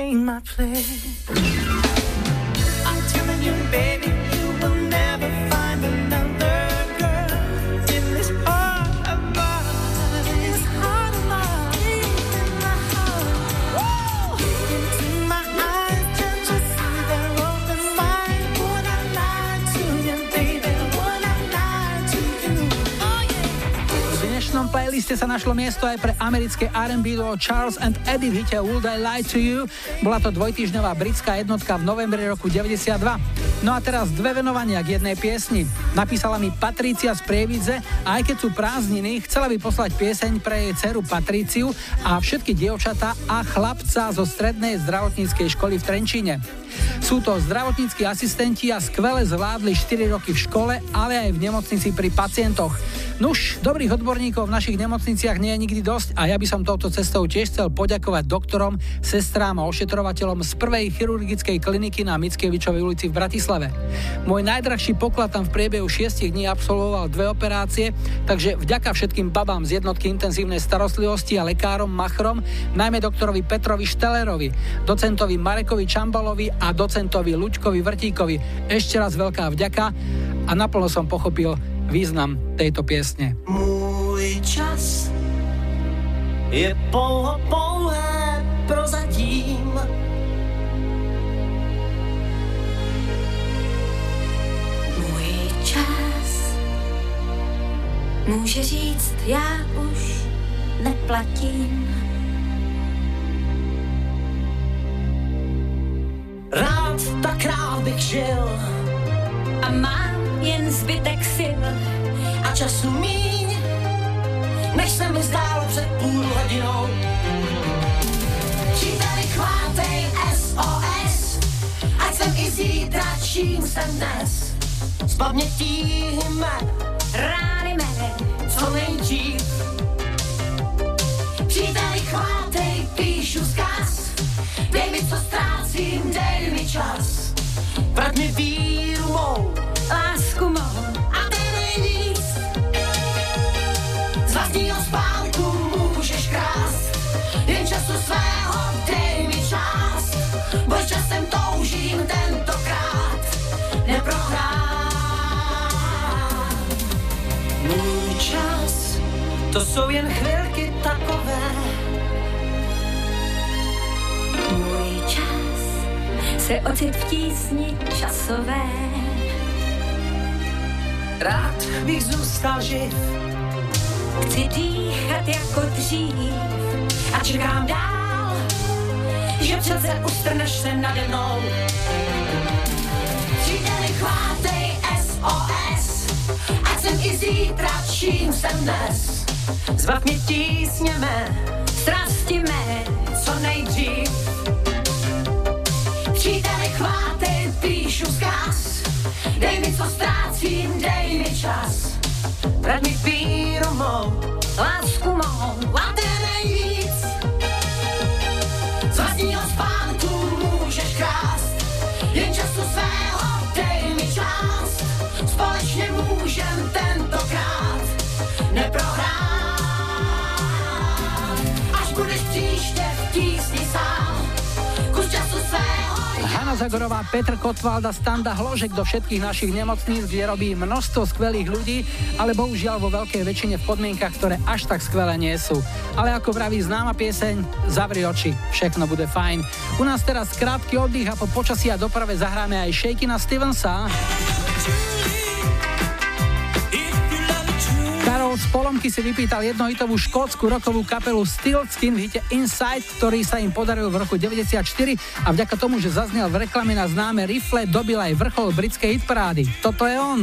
kind of game playliste sa našlo miesto aj pre americké R&B duo Charles and Eddie v hite Would I Lie to You. Bola to dvojtýždňová britská jednotka v novembri roku 92. No a teraz dve venovania k jednej piesni. Napísala mi Patrícia z Prievidze a aj keď sú prázdniny, chcela by poslať pieseň pre jej dceru Patríciu a všetky dievčatá a chlapca zo strednej zdravotníckej školy v Trenčíne. Sú to zdravotníckí asistenti a skvele zvládli 4 roky v škole, ale aj v nemocnici pri pacientoch. Nuž, dobrých odborníkov v našich nemocniciach nie je nikdy dosť a ja by som touto cestou tiež chcel poďakovať doktorom, sestrám a ošetrovateľom z prvej chirurgickej kliniky na Mickevičovej ulici v Bratislave. Môj najdrahší poklad tam v priebehu 6 dní absolvoval dve operácie, takže vďaka všetkým babám z jednotky intenzívnej starostlivosti a lekárom Machrom, najmä doktorovi Petrovi Štelerovi, docentovi Marekovi Čambalovi a docentovi Lučkovi Vrtíkovi. Ešte raz veľká vďaka a naplno som pochopil význam tejto piesne. Můj čas je pouho pouhé prozatím. Můj čas může říct, já už neplatím. Rád tak rád bych žil A mám jen zbytek sil a času míň, než se mi zdálo před půl hodinou. Příteli, chvátej SOS, ať jsem i zítra, čím jsem dnes. Zbav mě tíhy mé, rány mé, co nejdřív. Příteli, chvátej, píšu zkaz, dej mi, co ztrácím, dej mi čas. Vrať mi víru mou, lásku mou, a ten nejvíc. Z vlastního spánku můžeš krást, jen času svého dej mi čas. Boj časem toužím tentokrát neprohrát. Můj čas, to jsou jen chvilky takové. Můj čas se ocit v tísni časové. Rád bych zůstal živ, Chci dýchat jako dřív a čekám dál, že přece ustrneš se nade mnou. Příteli, chvátej SOS, ať jsem i zítra, čím jsem dnes. Zbav mě tísně mé, strasti mé, co nejdřív. Příteli, chvátej, píšu zkaz, dej mi, co ztrácím, dej mi čas. Vrať mi víru mou, lásku mou, a ten nejvíc. Z vlastního spánku můžeš krást, jen času svého dej mi čas. Společně můžem tentokrát neprohrát. Až budeš příště v tísni sám, kus času svého Hanna Zagorová, Petr Kotvalda, Standa Hložek do všetkých našich nemocníc, kde robí množstvo skvelých ľudí, ale bohužiaľ vo veľkej väčšine v podmienkach, ktoré až tak skvelé nie sú. Ale ako vraví známa pieseň, zavri oči, všechno bude fajn. U nás teraz krátky oddych a po počasí a doprave zahráme aj Shakina Stevensa. Karol z Polomky si vypýtal jednohitovú škótsku rokovú kapelu Stiltskin v hite Inside, ktorý sa im podaril v roku 94 a vďaka tomu, že zaznel v reklame na známe rifle, dobil aj vrchol britskej hitparády. Toto je on.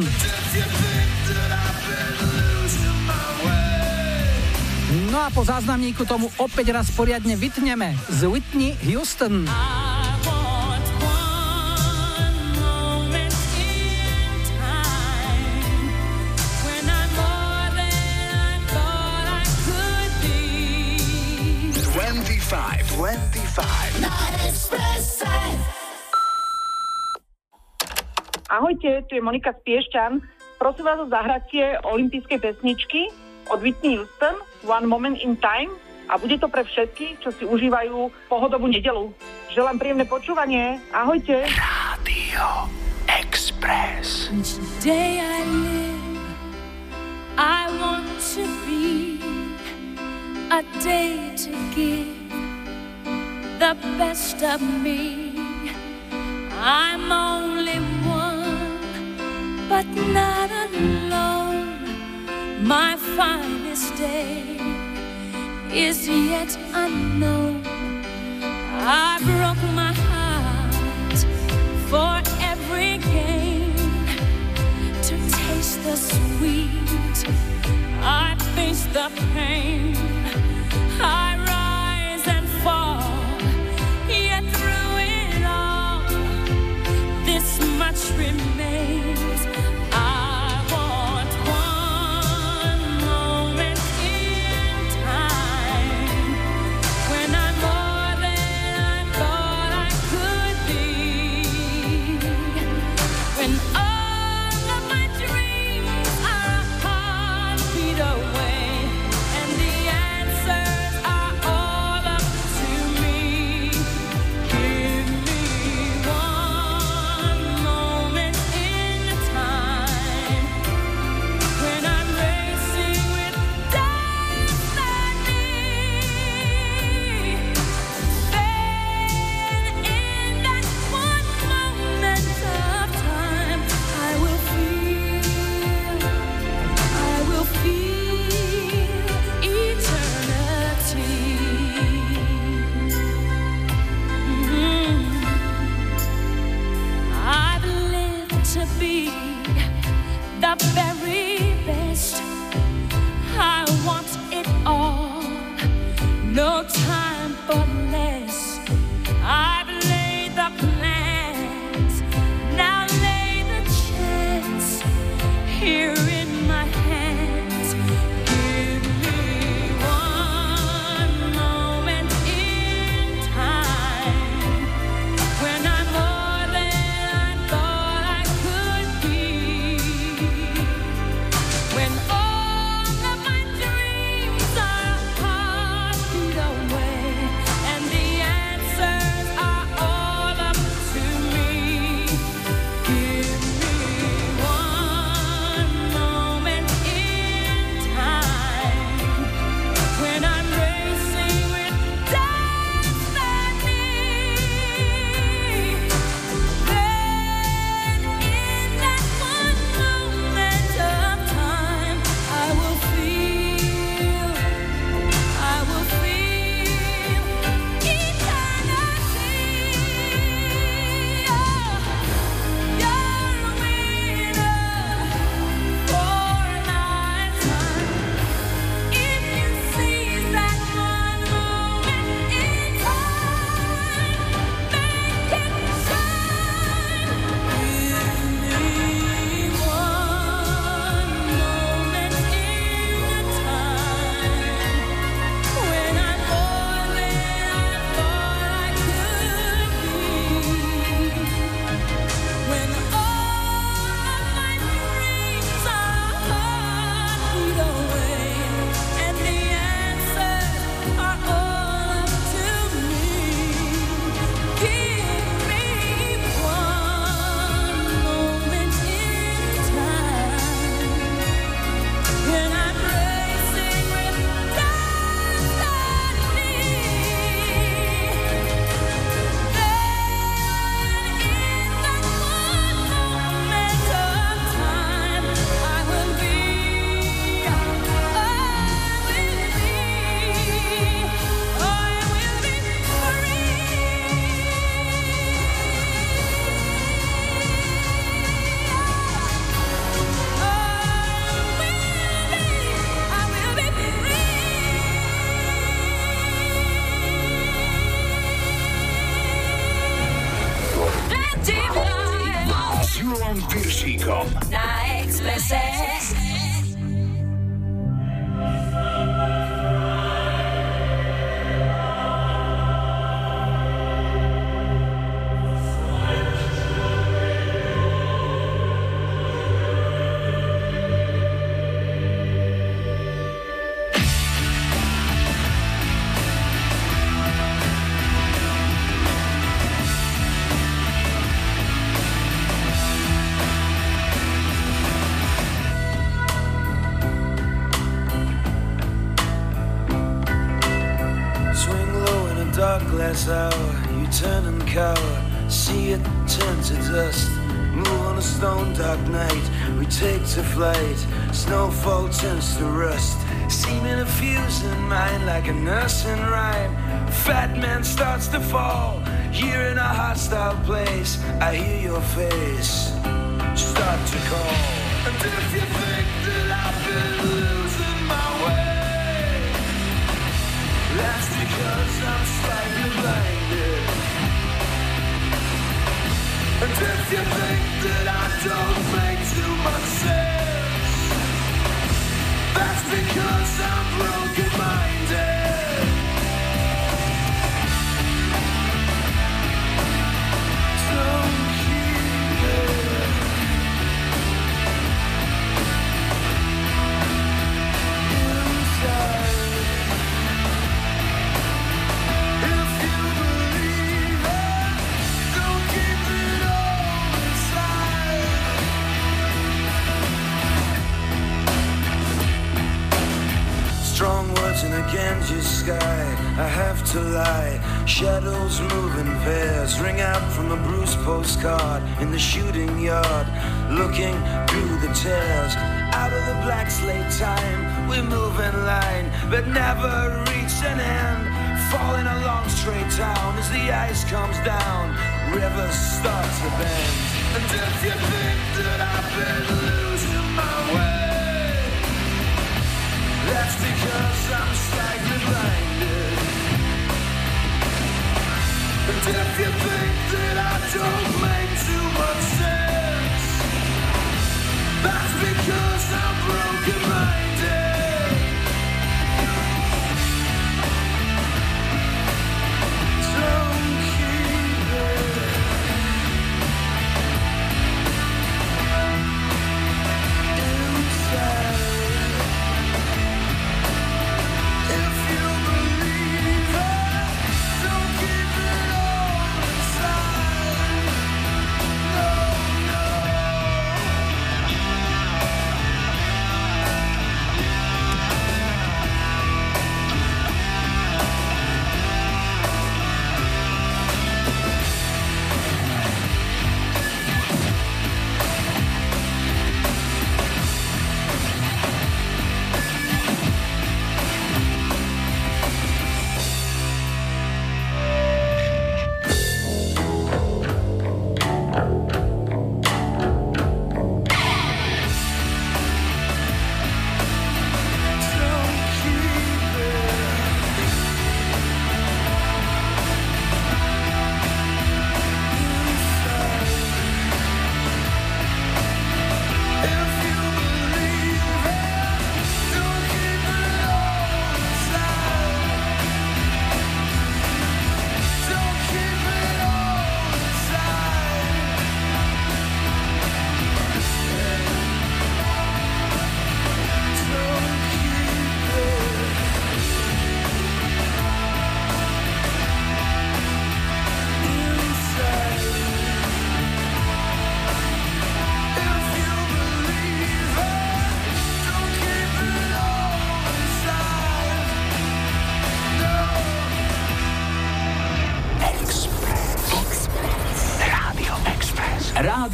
No a po záznamníku tomu opäť raz poriadne vytneme z Whitney Houston. Ahojte, tu je Monika z Piešťan. Prosím vás o zahratie olympijskej pesničky od Whitney Houston One Moment in Time a bude to pre všetkých, čo si užívajú pohodovú nedelu. Želám príjemné počúvanie. Ahojte. Radio Express. Each day I live, I want to be a day to give the best of me. I'm only one, but not alone. My finest day is yet unknown. I broke my heart for every gain to taste the sweet. I face the pain. I much remember.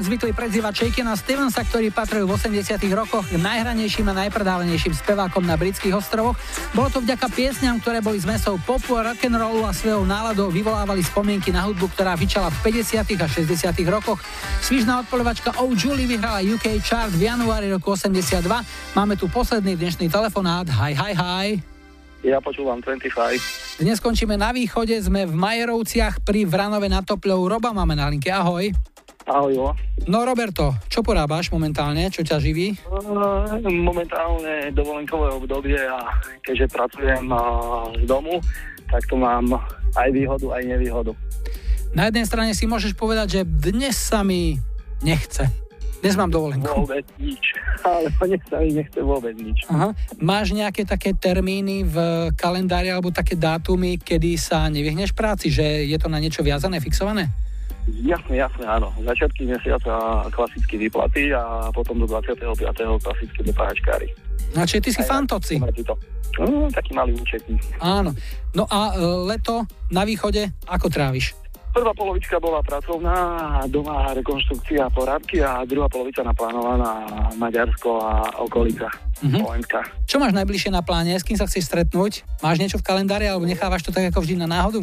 tak zvykli prezývať Shakena Stevensa, ktorý patril v 80 rokoch k najhranejším a najpredávanejším spevákom na britských ostrovoch. Bolo to vďaka piesňam, ktoré boli zmesou popu a rock'n'rollu a svojou náladou vyvolávali spomienky na hudbu, ktorá vyčala v 50 a 60 rokoch. Svižná odpolovačka O Julie vyhrala UK chart v januári roku 82. Máme tu posledný dnešný telefonát. Hi, hi, hi. Ja počúvam 25. Dnes skončíme na východe, sme v Majerovciach pri Vranove nad Topľou. Roba máme na linke, ahoj. Ahoj, jo. No Roberto, čo porábaš momentálne, čo ťa živí? Uh, Momentálne dovolenkové obdobie a keďže pracujem uh, z domu, tak tu mám aj výhodu, aj nevýhodu. Na jednej strane si môžeš povedať, že dnes sa mi nechce. Dnes mám dovolenku. Vôbec nič. Ale dnes sa mi nechce vôbec nič. Aha. Máš nejaké také termíny v kalendári alebo také dátumy, kedy sa nevyhneš práci, že je to na niečo viazané, fixované? Jasne, jasne, áno. Začiatky mesiaca klasicky výplaty a potom do 25. klasicky do páčkári. No čiže ty si fantoci. No, taký malý účetník. Áno. No a e, leto na východe, ako tráviš? Prvá polovička bola pracovná, doma rekonštrukcia poradky a druhá polovica naplánovaná Maďarsko a okolica. Mhm. Slovenska. Čo máš najbližšie na pláne? S kým sa chceš stretnúť? Máš niečo v kalendári alebo nechávaš to tak ako vždy na náhodu?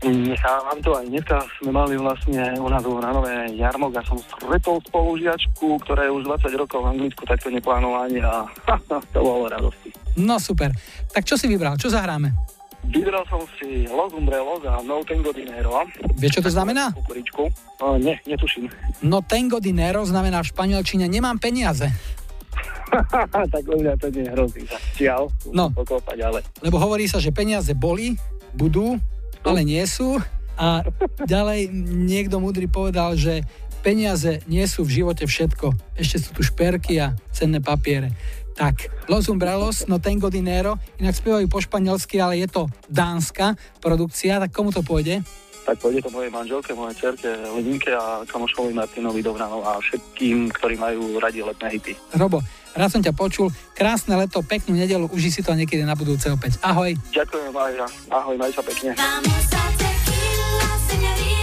Nechávam to aj dneska sme mali vlastne u nás v Hranové jarmok a som stretol spolužiačku, ktorá je už 20 rokov v Anglicku takto neplánovanie a to bolo radosti. No super. Tak čo si vybral? Čo zahráme? Vybral som si Los Umbrelos a No Tengo Dinero. Vieš, čo to znamená? Kukuričku. O, ne, netuším. No tengo dinero znamená v španielčine nemám peniaze. tak mňa to nie hrozí. Čiau, No. pokopať, ale Lebo hovorí sa, že peniaze boli, budú, ale nie sú. A ďalej niekto múdry povedal, že peniaze nie sú v živote všetko. Ešte sú tu šperky a cenné papiere. Tak, Los Umbrellos, no tengo dinero, inak spievajú po španielsky, ale je to dánska produkcia, tak komu to pôjde? Tak pôjde to mojej manželke, mojej cerke Lidinke a kamošovi Martinovi Dobranov a všetkým, ktorí majú radi letné hity. Robo, rád som ťa počul, krásne leto, peknú nedelu, uži si to niekedy na budúce opäť. Ahoj. Ďakujem, Maja. Ahoj, maj sa pekne. First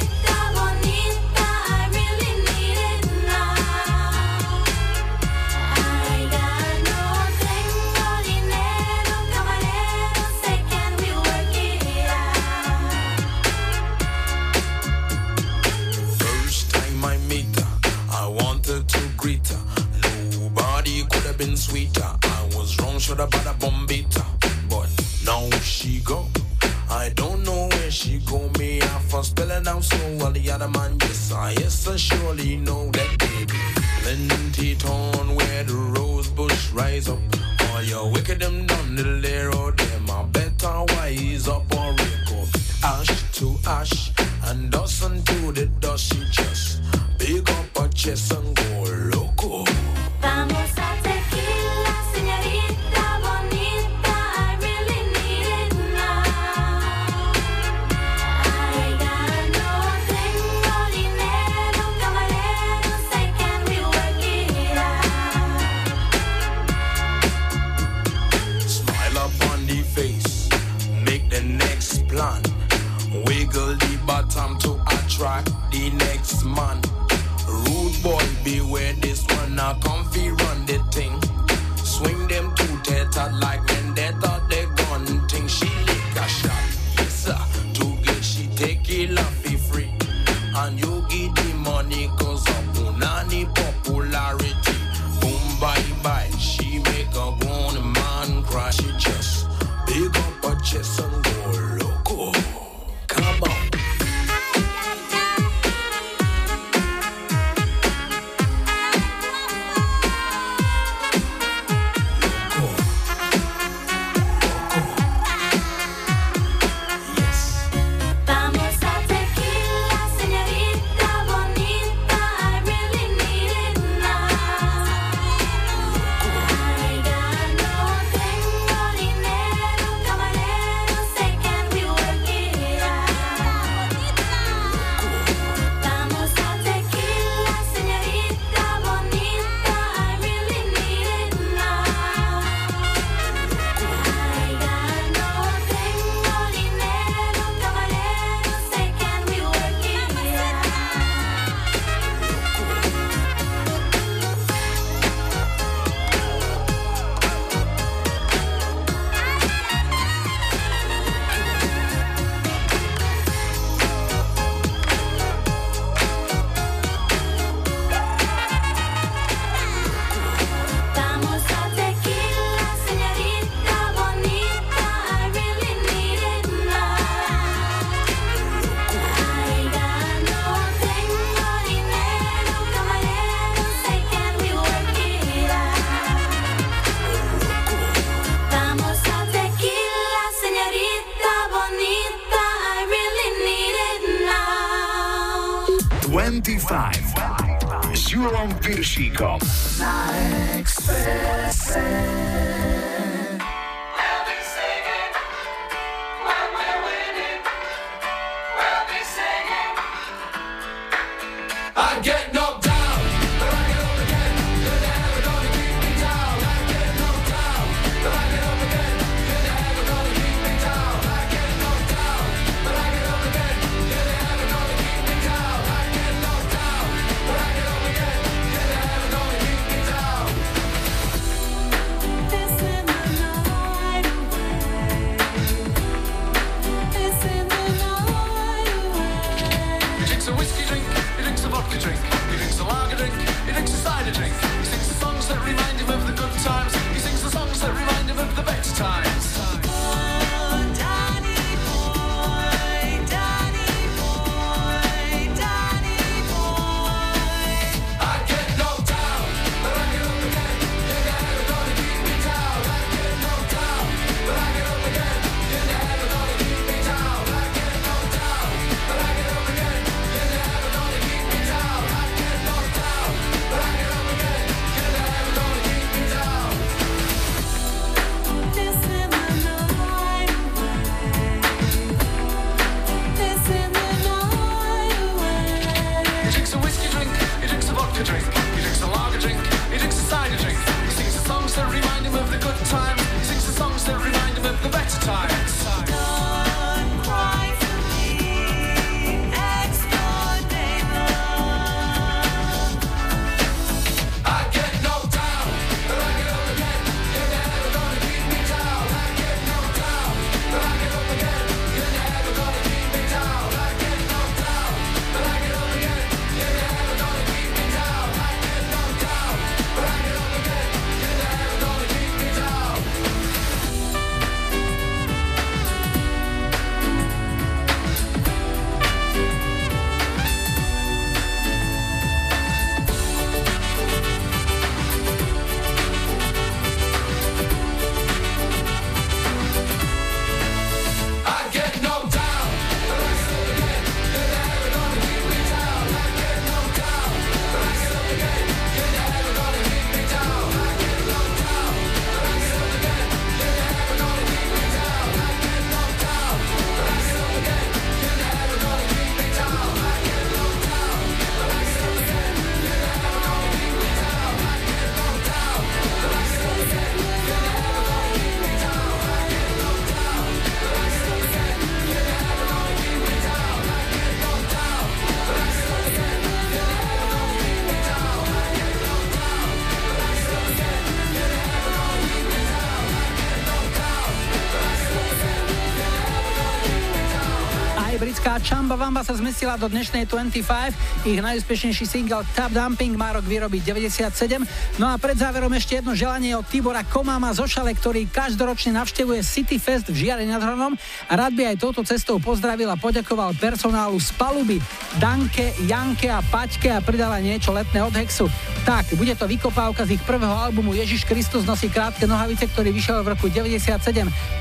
a Chamba Vamba sa zmestila do dnešnej 25. Ich najúspešnejší single Tap Dumping má rok vyrobiť 97. No a pred záverom ešte jedno želanie od Tibora Komáma zo Šale, ktorý každoročne navštevuje City Fest v žiare nad Hronom rád by aj touto cestou pozdravil a poďakoval personálu z paluby Danke, Janke a Paťke a pridala niečo letné od Hexu. Tak, bude to vykopávka z ich prvého albumu Ježiš Kristus nosí krátke nohavice, ktorý vyšiel v roku 97.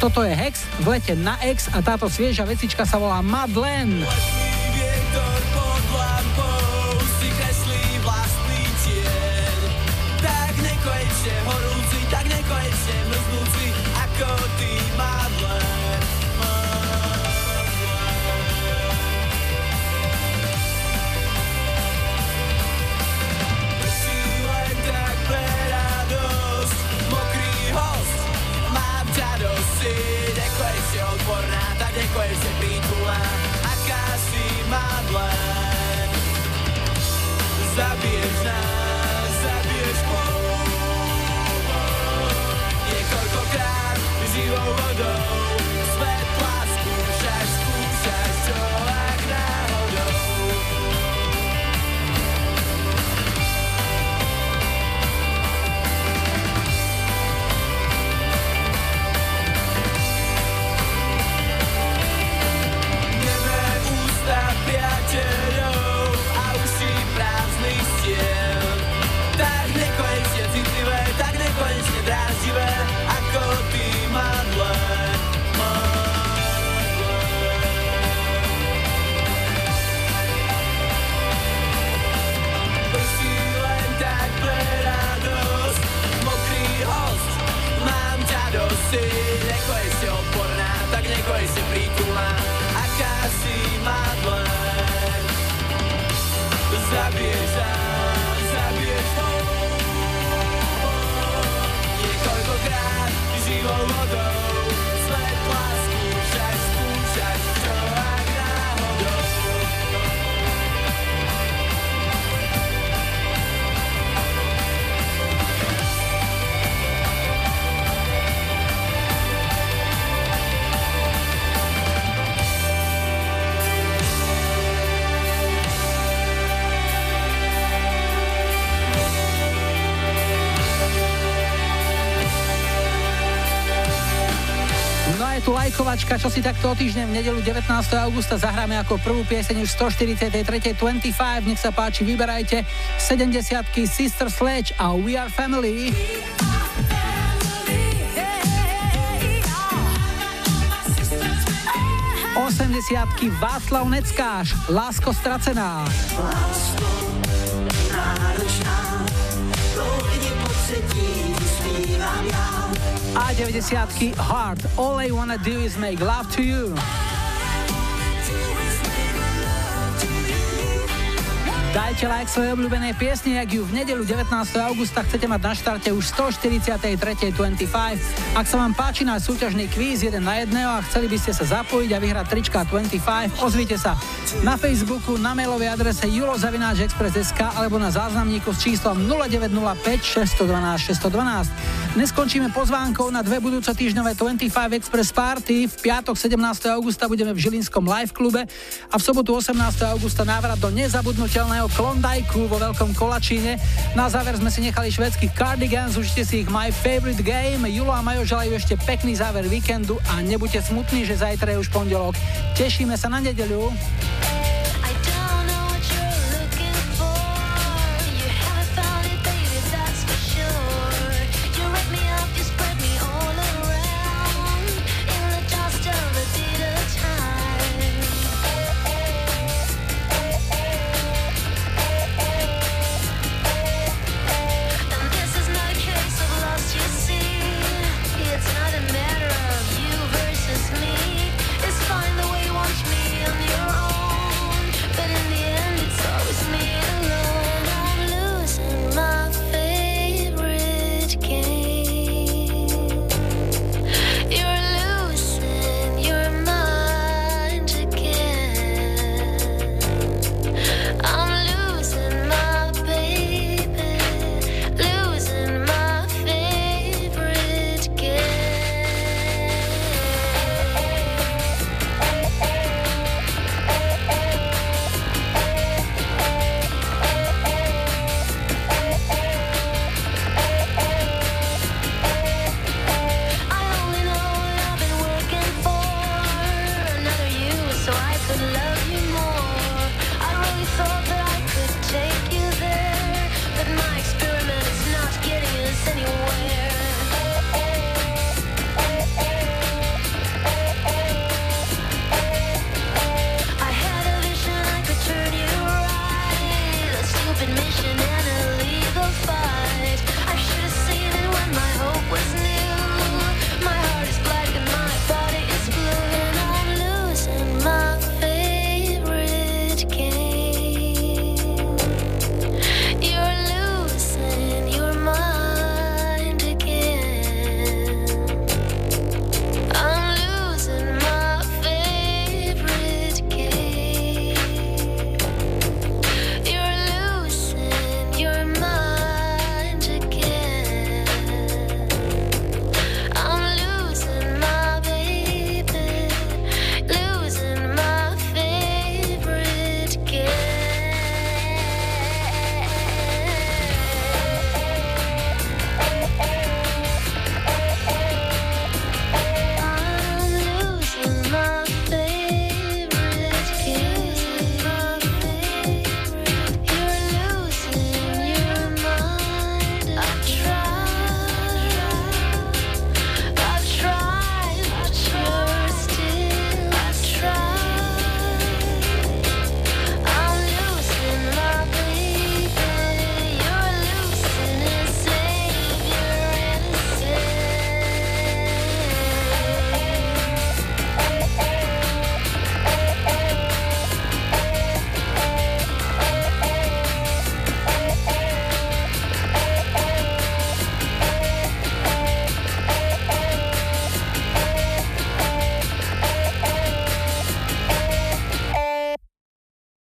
Toto je Hex, v lete na X a táto svieža vecička sa volá Madlen. Tak nekonečne horúci, tak nekonečne mrznúci, ako is now. Majkovačka, čo si takto o týždeň v nedelu 19. augusta zahráme ako prvú pieseň už 143. 25. Nech sa páči, vyberajte 70 Sister Sledge a We Are Family. 80 Václav Neckáš, Lásko stracená. A 90 Heart, All I Wanna Do Is Make Love To You. Dajte like svojej obľúbenej piesne, ak ju v nedelu 19. augusta chcete mať na štarte už 143.25. Ak sa vám páči náš súťažný kvíz 1 na 1 a chceli by ste sa zapojiť a vyhrať trička 25, ozvite sa na Facebooku, na mailovej adrese julozavináčexpress.sk alebo na záznamníku s číslom 0905 612 612. Dnes pozvánkou na dve budúco týždňové 25 Express Party. V piatok 17. augusta budeme v Žilinskom live klube a v sobotu 18. augusta návrat do nezabudnutelného Klondajku vo Veľkom Kolačíne. Na záver sme si nechali švedských Cardigans, užite si ich My Favorite Game. Julo a Majo želajú ešte pekný záver víkendu a nebuďte smutní, že zajtra je už pondelok. Tešíme sa na nedeľu.